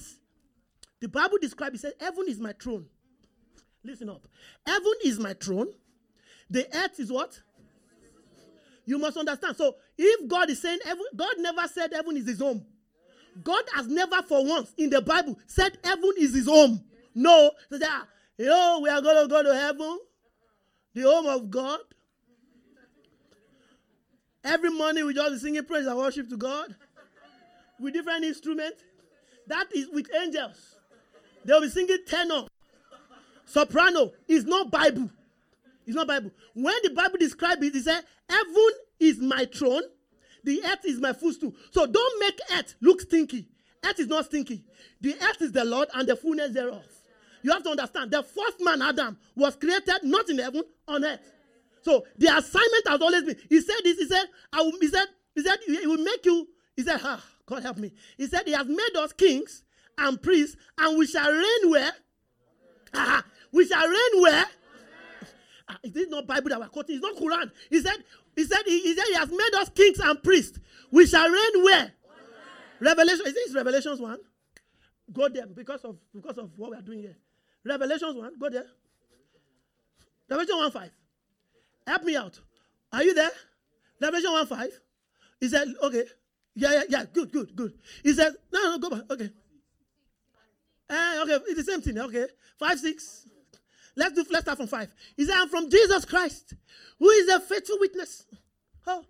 [SPEAKER 2] The Bible describes it says, Heaven is my throne. Listen up. Heaven is my throne. The earth is what? You must understand. So if God is saying heaven, God never said heaven is his home. God has never for once in the Bible said heaven is his home. No. So they are, yo, we are going to go to heaven, the home of God. Every morning we just singing praise and worship to God with different instruments. That is with angels. They'll be singing tenor, soprano. It's not Bible. It's not Bible. When the Bible describes it, it says, Heaven is my throne, the earth is my footstool. So don't make earth look stinky. Earth is not stinky. The earth is the Lord and the fullness thereof. You have to understand the first man, Adam, was created not in heaven, on earth. So the assignment has always been. He said this. He said, I will, he said, he said, he will make you. He said, ah, God help me. He said, He has made us kings and priests, and we shall reign where? We shall reign where? Ah, is this not Bible that we're quoting? It's not Quran. He said, He said, he, he said, He has made us kings and priests. We shall reign where? Revelation. Is this Revelations 1? Go there because of because of what we are doing here. Revelations 1, go there. Revelation 1 5. Help me out. Are you there? Revelation 1 5. He said, okay. Yeah, yeah, yeah. Good, good, good. He said, no, no, go back. Okay. Uh, okay, it's the same thing. Okay. 5 6. Let's do let's start from 5. He said, I'm from Jesus Christ, who is a faithful witness. Oh,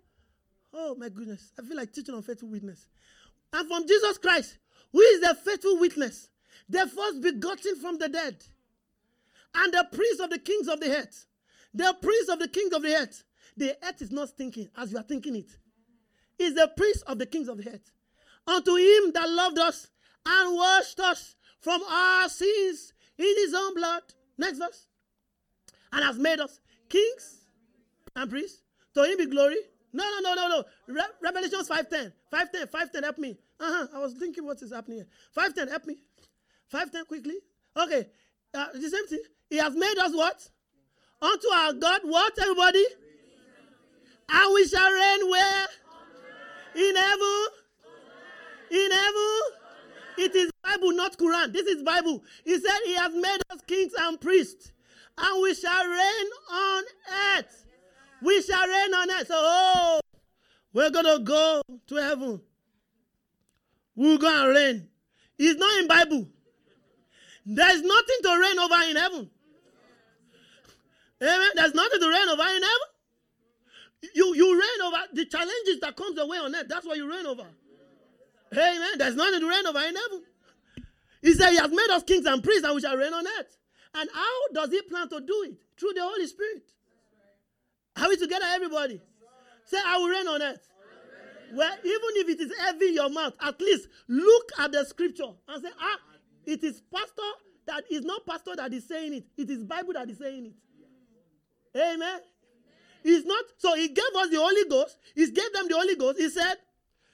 [SPEAKER 2] oh my goodness. I feel like teaching on faithful witness. I'm from Jesus Christ, who is the faithful witness, the first begotten from the dead, and the prince of the kings of the earth the prince of the kings of the earth. The earth is not thinking as you are thinking it. Is the prince of the kings of the earth. Unto him that loved us and washed us from our sins in his own blood. Next verse. And has made us kings and priests. To him be glory. No, no, no, no, no. Re- Revelations 5.10. 5.10, 5.10, help me. Uh-huh. I was thinking what is happening here. 5.10, help me. 5.10 quickly. Okay. Uh, the same thing. He has made us what? Unto our God, what, everybody? And we shall reign where? In heaven. In heaven. It is Bible, not Quran. This is Bible. He said he has made us kings and priests. And we shall reign on earth. We shall reign on earth. So, oh, we're going to go to heaven. We'll go and reign. It's not in Bible. There's nothing to reign over in heaven. Amen. There's nothing to reign over in heaven. You, you reign over the challenges that comes away on earth. That's what you reign over. Amen. There's nothing to reign over in heaven. He said he has made us kings and priests and we shall reign on earth. And how does he plan to do it? Through the Holy Spirit. Are we together, everybody? Say, I will reign on earth. Well, even if it is heavy in your mouth, at least look at the scripture and say, ah, it is pastor that is not pastor that is saying it. It is Bible that is saying it. Amen. He's not, so he gave us the Holy Ghost. He gave them the Holy Ghost. He said,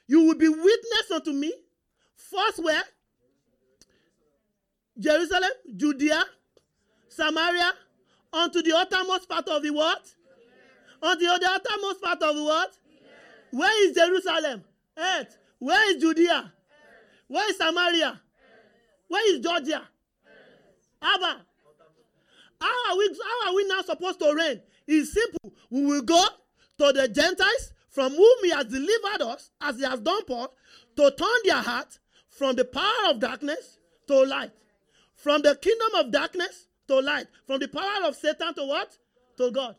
[SPEAKER 2] You will be witness unto me. First, where? Jerusalem, Judea, Samaria, unto the uttermost part of the world. Unto the uttermost part of the world. Where is Jerusalem? Earth. Where is Judea? Where is Samaria? Where is Georgia? Abba. How are we, how are we now supposed to reign? It's simple. We will go to the Gentiles from whom he has delivered us, as he has done Paul, to turn their heart from the power of darkness to light. From the kingdom of darkness to light. From the power of Satan to what? To God.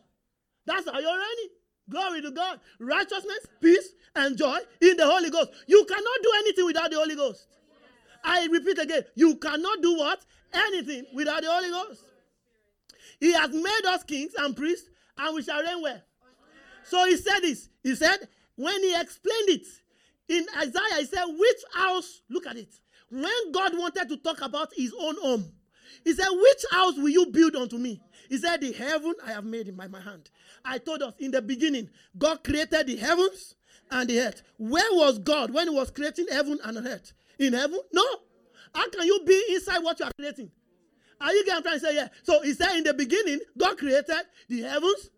[SPEAKER 2] That's how you're reigning. Glory to God. Righteousness, peace, and joy in the Holy Ghost. You cannot do anything without the Holy Ghost. I repeat again. You cannot do what? Anything without the Holy Ghost. He has made us kings and priests, and we shall reign well. So he said this. He said, when he explained it in Isaiah, he said, Which house, look at it. When God wanted to talk about his own home, he said, Which house will you build unto me? He said, The heaven I have made in my, my hand. I told us in the beginning, God created the heavens and the earth. Where was God when he was creating heaven and earth? In heaven? No. How can you be inside what you are creating? Are you getting trying to say? Yeah. So he said in the beginning, God created the heavens.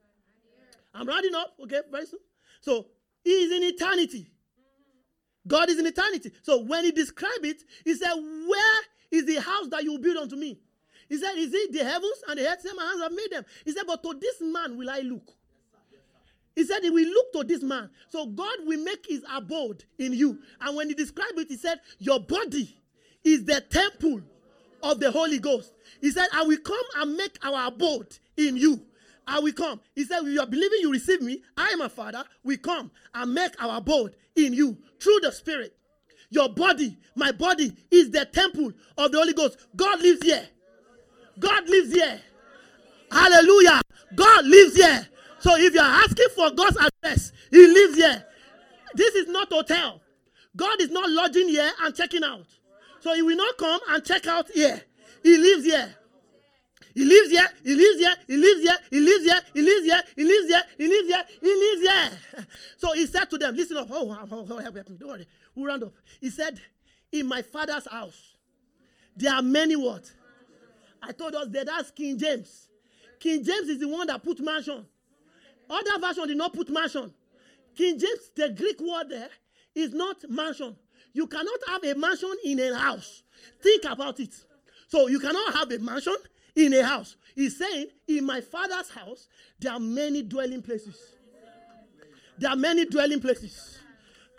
[SPEAKER 2] I'm rounding up, okay, very soon. So he is in eternity. God is in eternity. So when he described it, he said, Where is the house that you build unto me? He said, Is it the heavens and the earth? My hands have made them. He said, But to this man will I look. He said, He will look to this man. So God will make his abode in you. And when he described it, he said, Your body is the temple of the Holy Ghost. He said, I will come and make our abode in you. I will come. He said, You are believing you receive me. I am a father. We come and make our abode in you through the Spirit. Your body, my body, is the temple of the Holy Ghost. God lives here. God lives here. Hallelujah. God lives here. So if you're asking for God's address, He lives here. This is not hotel. God is not lodging here and checking out. So He will not come and check out here. He lives here. He lives here, he lives here, he lives here, he lives here, he lives here, he lives here, he lives here, he lives here. So he said to them, Listen up. Oh, oh, oh, oh help, help, don't worry. We'll round up. He said, In my father's house, there are many what? I told us that that's King James. King James is the one that put mansion. Other version did not put mansion. King James, the Greek word there is not mansion. You cannot have a mansion in a house. Think about it. So you cannot have a mansion in a house. He's saying, In my father's house, there are many dwelling places. There are many dwelling places.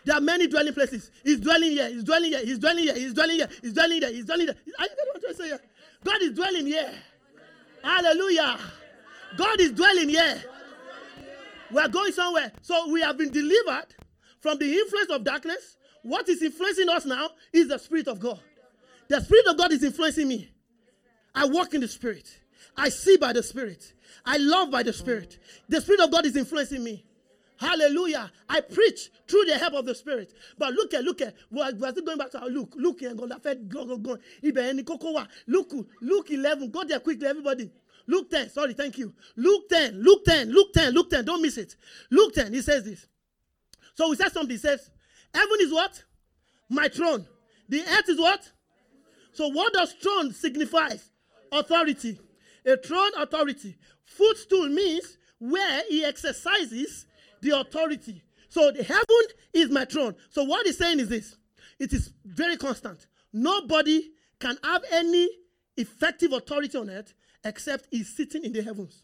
[SPEAKER 2] There are many dwelling places. He's dwelling here. He's dwelling here. He's dwelling here. He's dwelling here. He's dwelling here. He's dwelling here. Are you getting what I'm saying? God is dwelling here. Hallelujah. God is dwelling here. We are going somewhere. So we have been delivered from the influence of darkness. What is influencing us now is the Spirit of God. The Spirit of God is influencing me. I walk in the Spirit. I see by the Spirit. I love by the Spirit. The Spirit of God is influencing me. Hallelujah. I preach through the help of the Spirit. But look at, look at, we're, we're still going back to our Luke. Luke and God, go, go, go. Luke, Luke 11. Go there quickly, everybody. Luke 10. Sorry, thank you. Luke 10. Luke 10. Luke 10. Luke 10. Don't miss it. Luke 10. He says this. So he says something. He says, Heaven is what? My throne. The earth is what? So what does throne signify? Authority. A throne authority. Footstool means where he exercises the authority. So the heaven is my throne. So what he's saying is this it is very constant. Nobody can have any effective authority on earth except he's sitting in the heavens.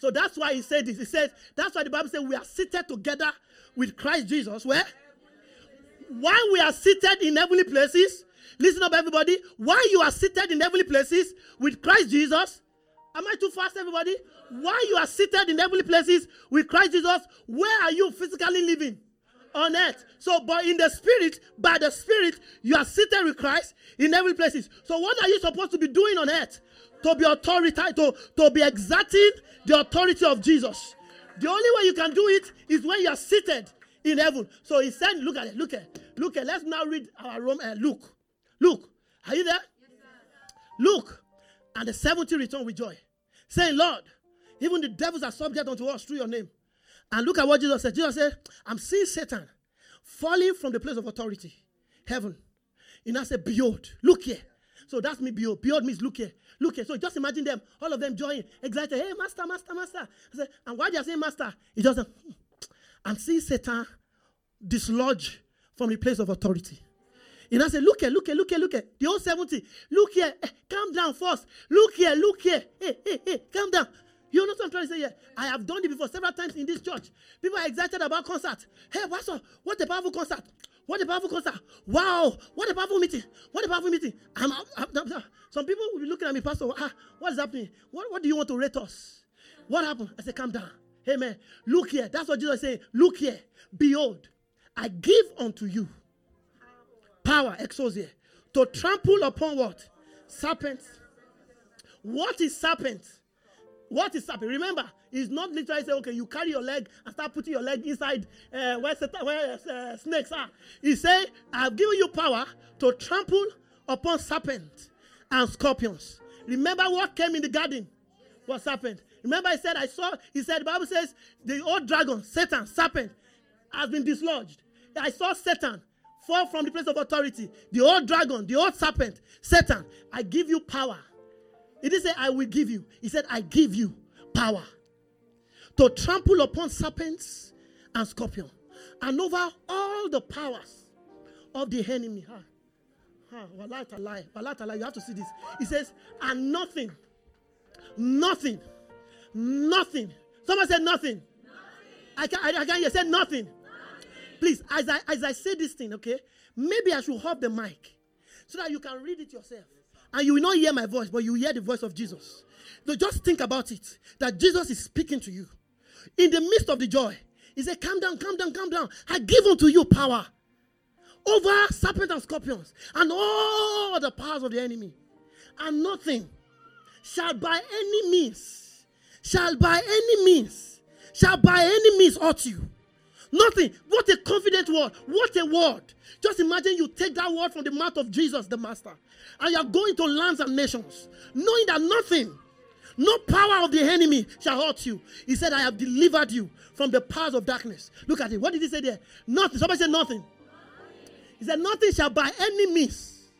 [SPEAKER 2] So that's why he said this. He says, that's why the Bible says we are seated together with Christ Jesus. Where? While we are seated in heavenly places, Listen up, everybody. While you are seated in heavenly places with Christ Jesus, am I too fast, everybody? While you are seated in heavenly places with Christ Jesus, where are you physically living? On earth. So, but in the spirit, by the spirit, you are seated with Christ in heavenly places. So, what are you supposed to be doing on earth? To be authority, to, to be exerting the authority of Jesus. The only way you can do it is when you are seated in heaven. So he said, look at it, look at it, look at it. Let's now read our Rome, uh, Luke. Look, are you there? Look, and the 70 return with joy, saying, Lord, even the devils are subject unto us through your name. And look at what Jesus said. Jesus said, I'm seeing Satan falling from the place of authority, heaven. And I said, Behold, look here. So that's me, behold. Behold means look here. Look here. So just imagine them, all of them joining, excited. Hey, master, master, master. I said, and why they are saying master? He just, hmm, I'm seeing Satan dislodge from the place of authority. And I said, Look here, look here, look here, look here. The old 70. Look here. Hey, calm down first. Look here, look here. Hey, hey, hey, calm down. You know what I'm trying to say here? I have done it before several times in this church. People are excited about concert. Hey, what's up? What a powerful concert. What a powerful concert. Wow. What a powerful meeting. What a powerful meeting. I'm, I'm, I'm, some people will be looking at me, Pastor. Ah, what is happening? What, what do you want to rate us? What happened? I said, calm down. Man. Look here. That's what Jesus is saying. Look here. Behold, I give unto you power, exousia, to trample upon what? Serpents. What is serpent? What is serpent? Remember, it's not literally say, okay, you carry your leg and start putting your leg inside uh, where, where uh, snakes are. He say, I've given you power to trample upon serpents and scorpions. Remember what came in the garden? What serpent? Remember, I said, I saw, he said, the Bible says, the old dragon, Satan, serpent, has been dislodged. I saw Satan fall from the place of authority. The old dragon, the old serpent, Satan, I give you power. He didn't say, I will give you. He said, I give you power to trample upon serpents and scorpion and over all the powers of the enemy. Huh? Huh? You have to see this. He says, and nothing, nothing, nothing. Someone said nothing. nothing. I can't, I, I can't hear. Said nothing. Please, as I, as I say this thing, okay, maybe I should hold the mic so that you can read it yourself. And you will not hear my voice, but you hear the voice of Jesus. So just think about it that Jesus is speaking to you. In the midst of the joy, he said, Calm down, calm down, calm down. I give unto you power over serpents and scorpions and all the powers of the enemy. And nothing shall by any means, shall by any means, shall by any means hurt you. Nothing. What a confident word. What a word. Just imagine you take that word from the mouth of Jesus, the Master, and you're going to lands and nations, knowing that nothing, no power of the enemy shall hurt you. He said, I have delivered you from the powers of darkness. Look at it. What did he say there? Nothing. Somebody said nothing. He said, Nothing shall by any means,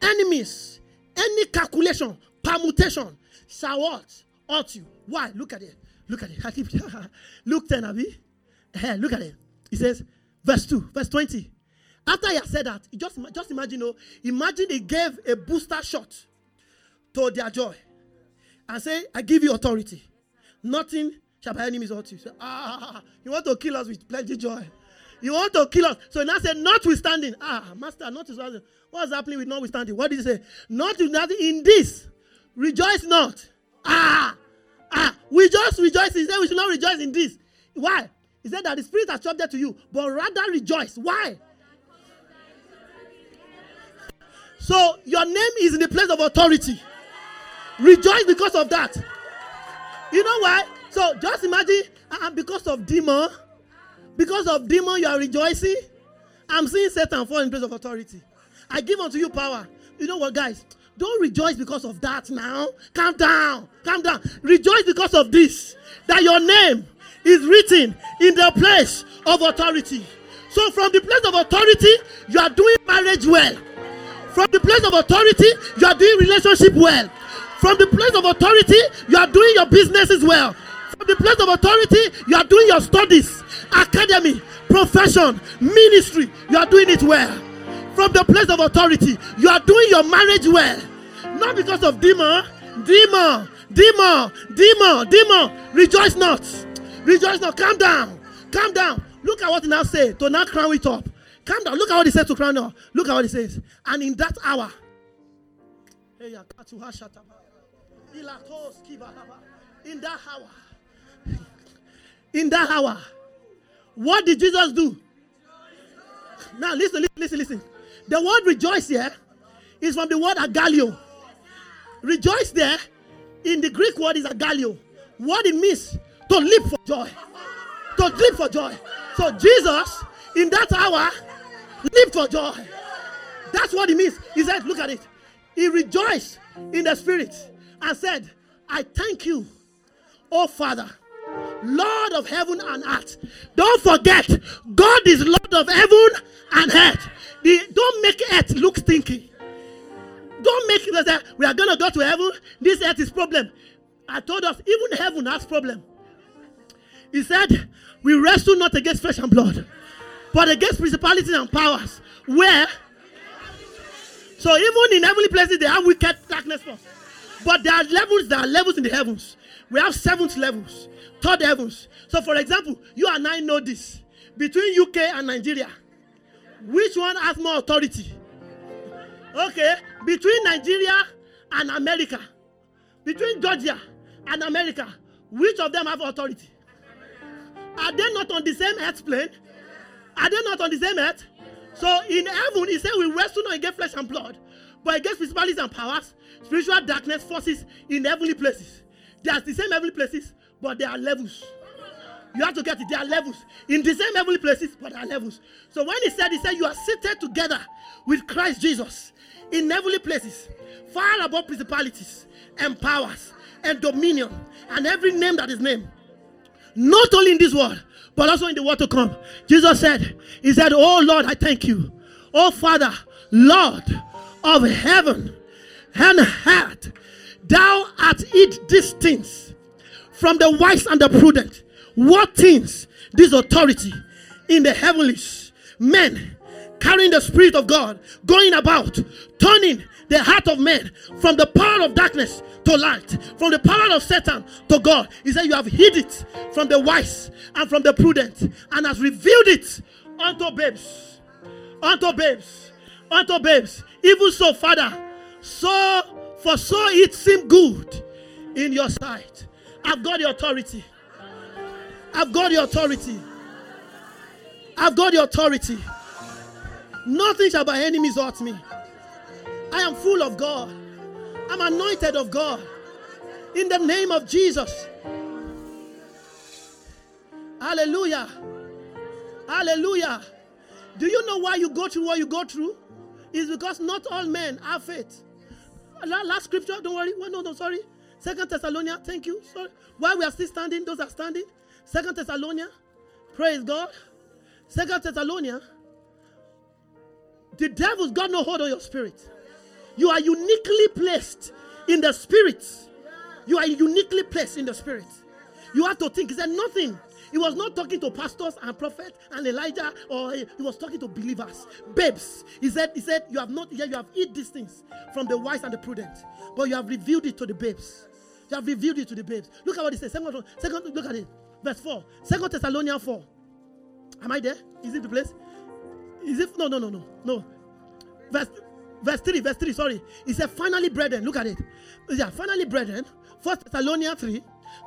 [SPEAKER 2] enemies, any calculation, permutation shall what? Hurt you. Why? Look at it. Look at it. Luke 10, Abby. Hey, look at it. He says, verse 2, verse 20. After he had said that, just, just imagine, oh, imagine he gave a booster shot to their joy and say, I give you authority. Nothing shall by enemies hurt you. Say, ah, you want to kill us with plenty joy. You want to kill us. So now said, notwithstanding. Ah, master, notwithstanding. What's happening with notwithstanding? What did he say? Notwithstanding in this, rejoice not. Ah, ah, we just rejoice. He said we should not rejoice in this. Why? He said that the spirit has subject to you, but rather rejoice. Why? So your name is in the place of authority. Rejoice because of that. You know why? So just imagine, uh, because of demon, because of demon, you are rejoicing. I'm seeing Satan fall in place of authority. I give unto you power. You know what, guys? Don't rejoice because of that now. Calm down. Calm down. Rejoice because of this. That your name is written in the place of authority. So, from the place of authority, you are doing marriage well. From the place of authority, you are doing relationship well. From the place of authority, you are doing your businesses well. From the place of authority, you are doing your studies, academy, profession, ministry. You are doing it well. From the place of authority, you are doing your marriage well. Not because of demon, demon, demon, demon, demon. Rejoice not. Rejoice now. Calm down. Calm down. Look at what he now say to now crown it up. Calm down. Look at what he says to crown up. Look at what he says. And in that hour, in that hour, in that hour, what did Jesus do? Now listen, listen, listen, listen. The word rejoice here is from the word agalio. Rejoice there in the Greek word is agalio. What it means to leap for joy. To leap for joy. So Jesus, in that hour, leaped for joy. That's what he means. He said, look at it. He rejoiced in the spirit and said, I thank you, oh Father, Lord of heaven and earth. Don't forget, God is Lord of heaven and earth. The, don't make earth look stinky. Don't make it that we are going to go to heaven. This earth is problem. I told us, even heaven has problem. He said, We wrestle not against flesh and blood, but against principalities and powers. Where? So even in heavenly places, they have wicked darkness. But there are levels, there are levels in the heavens. We have seventh levels, third heavens. So, for example, you and I know this. Between UK and Nigeria, which one has more authority? Okay, between Nigeria and America, between Georgia and America, which of them have authority? Are they not on the same earth plane? Are they not on the same earth? So in heaven, he said, We wrestle not against flesh and blood, but against principalities and powers, spiritual darkness forces in heavenly places. They are the same heavenly places, but there are levels. You have to get it. There are levels. In the same heavenly places, but there are levels. So when he said, he said, You are seated together with Christ Jesus in heavenly places, far above principalities and powers and dominion and every name that is named not only in this world, but also in the world to come. Jesus said, He said, Oh Lord, I thank you Oh Father, Lord of heaven and earth, thou art it these things from the wise and the prudent. What things? This authority in the heavenlies. Men carrying the Spirit of God, going about, turning the heart of men from the power of darkness to light, from the power of Satan to God. He said, You have hid it from the wise and from the prudent, and has revealed it unto babes. Unto babes. Unto babes. Even so, Father, so for so it seemed good in your sight. I've got the authority. I've got the authority. I've got the authority. Nothing shall by enemies hurt me. I am full of God. I'm anointed of God. In the name of Jesus. Hallelujah. Hallelujah. Do you know why you go through what you go through? It's because not all men have faith. Last scripture, don't worry. Well, no, no, sorry. Second Thessalonians, thank you. Sorry. While we are still standing, those are standing. Second Thessalonians, praise God. Second Thessalonians, the devil's got no hold on your spirit. You are uniquely placed in the spirit. You are uniquely placed in the spirit. You have to think. He said nothing. He was not talking to pastors and prophets and Elijah, or he was talking to believers, babes. He said, He said, You have not yet, you have eat these things from the wise and the prudent, but you have revealed it to the babes. You have revealed it to the babes. Look at what he says. Second, second look at it. Verse 4. Second Thessalonians 4. Am I there? Is it the place? Is it no no no no no. Verse verse 3, verse 3, sorry. He said, finally, brethren, look at it. Yeah, finally, brethren, first Thessalonians 3.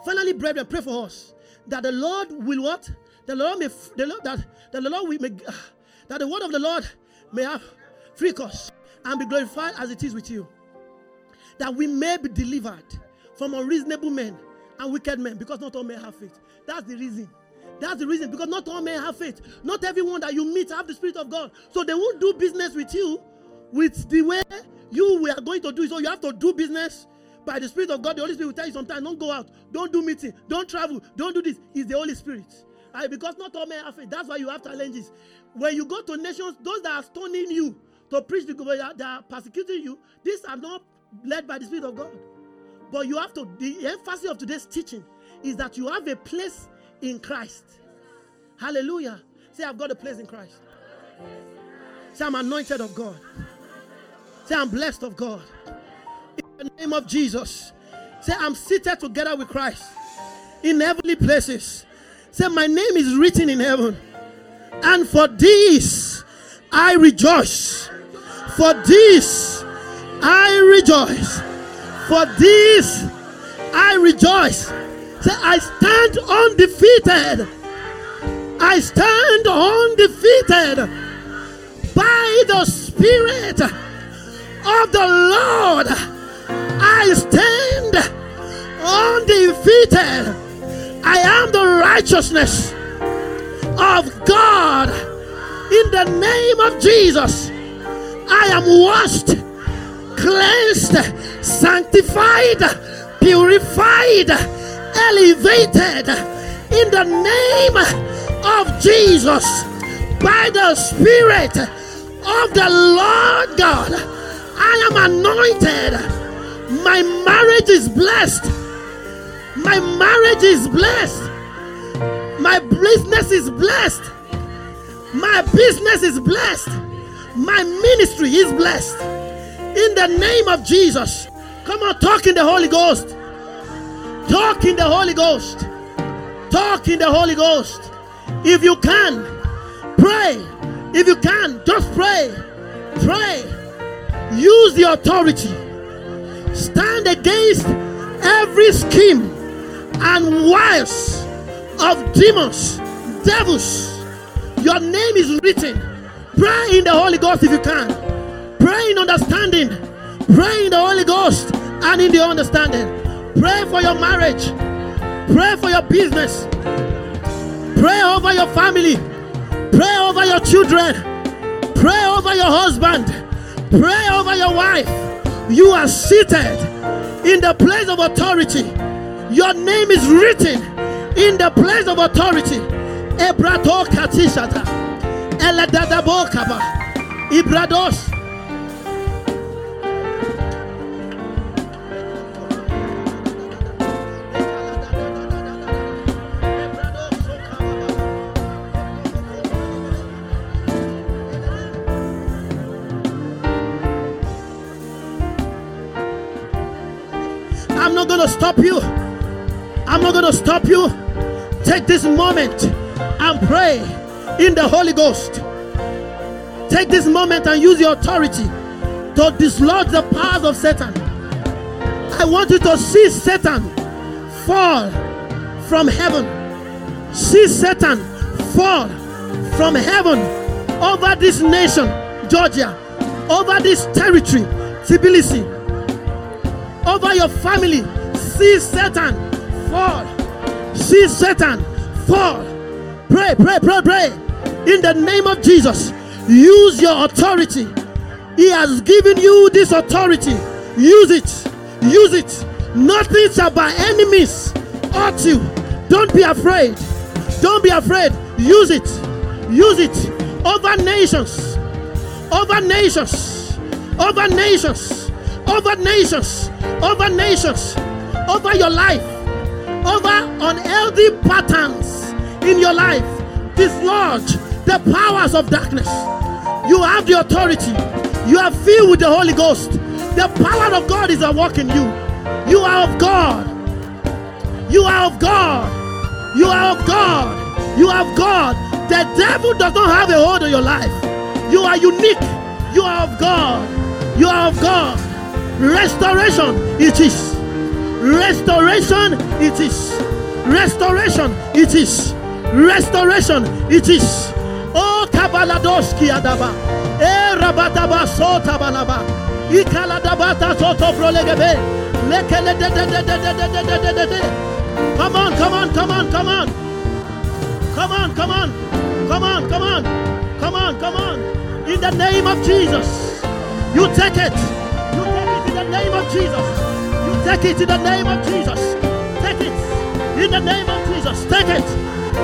[SPEAKER 2] Finally, brethren, pray for us. That the Lord will what? The Lord may the Lord that, that the Lord will make uh, that the word of the Lord may have free course and be glorified as it is with you. That we may be delivered from unreasonable men and wicked men, because not all men have faith. That's the reason. That's the reason, because not all men have faith. Not everyone that you meet have the Spirit of God. So they won't do business with you with the way you were going to do it. So you have to do business by the Spirit of God. The Holy Spirit will tell you sometimes, don't go out, don't do meeting, don't travel, don't do this. It's the Holy Spirit. Right? Because not all men have faith. That's why you have challenges. When you go to nations, those that are stoning you to preach the gospel, that are persecuting you, these are not led by the Spirit of God. But you have to, the emphasis of today's teaching is that you have a place in Christ. Hallelujah. Say, I've got a place in Christ. Say, I'm anointed of God. Say, I'm blessed of God. In the name of Jesus. Say, I'm seated together with Christ in heavenly places. Say, my name is written in heaven. And for this I rejoice. For this I rejoice. For this I rejoice. Say, I stand undefeated. I stand undefeated by the Spirit of the Lord. I stand undefeated. I am the righteousness of God. In the name of Jesus, I am washed, cleansed, sanctified, purified, elevated in the name of Jesus by the Spirit of the Lord God. I am anointed. My marriage is blessed. My marriage is blessed. My business is blessed. My business is blessed. My ministry is blessed. In the name of Jesus. Come on, talk in the Holy Ghost. Talk in the Holy Ghost. Talk in the Holy Ghost. If you can, pray. If you can, just pray. Pray. Use the authority. Stand against every scheme and wiles of demons, devils. Your name is written. Pray in the Holy Ghost if you can. Pray in understanding. Pray in the Holy Ghost and in the understanding. Pray for your marriage. Pray for your business. Pray over your family. Pray over your children. Pray over your husband. Pray over your wife. You are seated in the place of authority. Your name is written in the place of authority. Katishata. Ibrados. I'm not going to stop you. I'm not going to stop you. Take this moment and pray in the Holy Ghost. Take this moment and use your authority to dislodge the powers of Satan. I want you to see Satan fall from heaven. See Satan fall from heaven over this nation, Georgia, over this territory, Tbilisi, over your family. See Satan fall. See Satan fall. Pray, pray, pray, pray. In the name of Jesus, use your authority. He has given you this authority. Use it. Use it. Nothing shall by enemies hurt you. Don't be afraid. Don't be afraid. Use it. Use it over nations. Over nations. Over nations. Over nations. Over nations. Over your life. Over unhealthy patterns in your life. Dislodge the powers of darkness. You have the authority. You are filled with the Holy Ghost. The power of God is at work in you. You are of God. You are of God. You are of God. You are of God. The devil does not have a hold on your life. You are unique. You are of God. You are of God. Restoration it is. Restoration it is. Restoration it is. Restoration it is. Oh Kabaladoski Adaba. Eh Rabadaba Sota Balaba. Ikaladabata Soto Prolegebe. Lekele de de de de de de de de de. Come on, come on, come on, come on. Come on, come on. Come on, come on. Come on, come on. In the name of Jesus. You take it. Name of Jesus. You take it in the name of Jesus. Take it in the name of Jesus. Take it.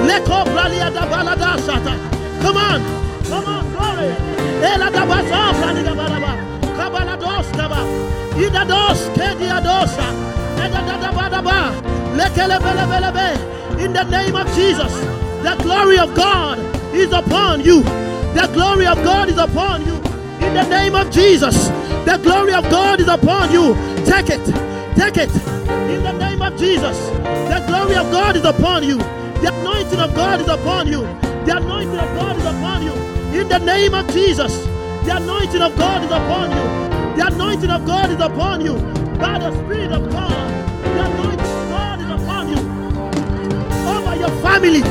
[SPEAKER 2] Leko bralia da balada shata. Come on. Come on, glory. Ela da baza bralia balaba. Kabala dos kaba. Ida dos kedia dosa. Eda da da ba da ba. Lekele bele bele be. In the name of Jesus. The glory of God is upon you. The glory of God is upon you. In the name of Jesus, the glory of God is upon you. Take it. Take it. In the name of Jesus, the glory of God is upon you. The anointing of God is upon you. The anointing of God is upon you. In the name of Jesus, the anointing of God is upon you. The anointing of God is upon you. By the Spirit of God, the anointing of God is upon you. Over your family,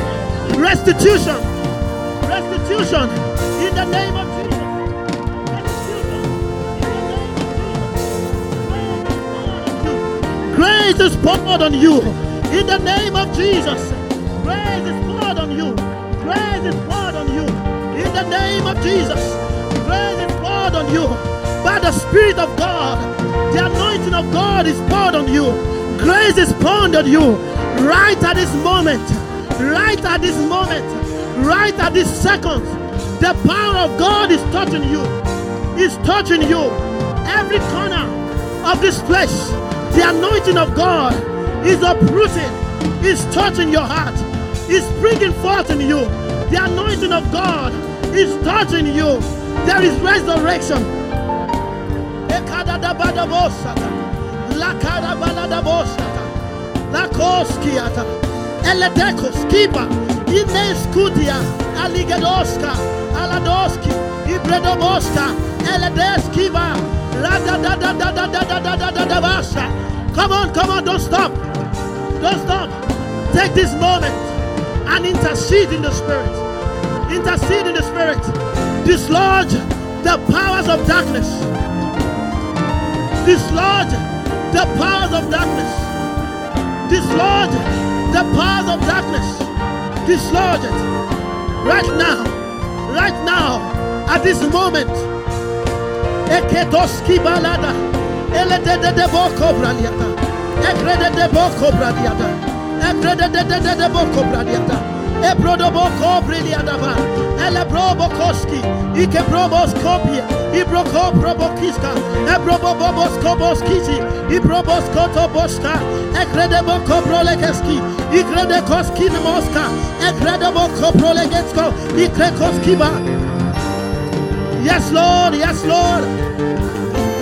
[SPEAKER 2] restitution, restitution. In the name of Grace is poured on you in the name of Jesus. Grace is poured on you. Grace is poured on you in the name of Jesus. Grace is poured on you by the Spirit of God. The anointing of God is poured on you. Grace is poured on you right at this moment. Right at this moment. Right at this second. The power of God is touching you. Is touching you. Every corner of this flesh. The anointing of God is uprooting, is touching your heart, is bringing forth in you. The anointing of God is touching you. There is resurrection. Aladoski. Ibredoboska. Eledeskiba. Come on, come on, don't stop. Don't stop. Take this moment and intercede in the spirit. Intercede in the spirit. Dislodge the powers of darkness. Dislodge the powers of darkness. Dislodge the powers of darkness. Dislodge it. Right now. Right now. At this moment. Eketoski balada. Ele de de de boko bradiata. Ekrede de boko bradiata. Ekrede de de de de boko bradiata. Ebrodo boko bradiata. Ele bokoski. Ike boskopia. Ko bokiska. Bo boska. Ekrede boko bro koski moska. Ekrede boko. Ikre koski ba. Yes, Lord. Yes, Lord.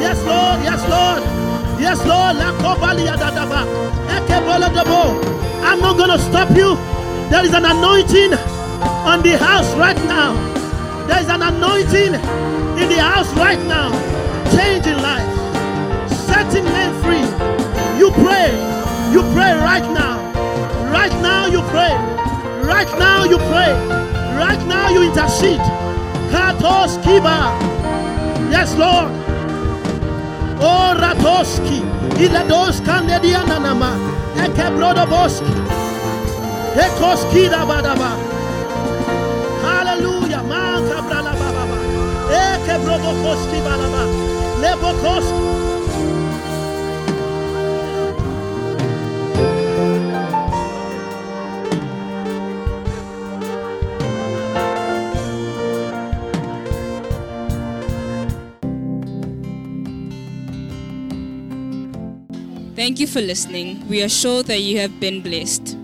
[SPEAKER 2] Yes, Lord. Yes, Lord. Yes, Lord. I'm not going to stop you. There is an anointing on the house right now. There is an anointing in the house right now. Changing lives. Setting men free. You pray. You pray right now. Right now you pray. Right now you pray. Right now you intercede. Katos kiba. Yes, Lord. Oh, Ratoski. Ilados kanediananama. Eke brodoboski. Ekoski da badaba. Hallelujah. Manka brala bababa. Eke brobokoski balaba. Lebokoski.
[SPEAKER 1] Thank you for listening. We are sure that you have been blessed.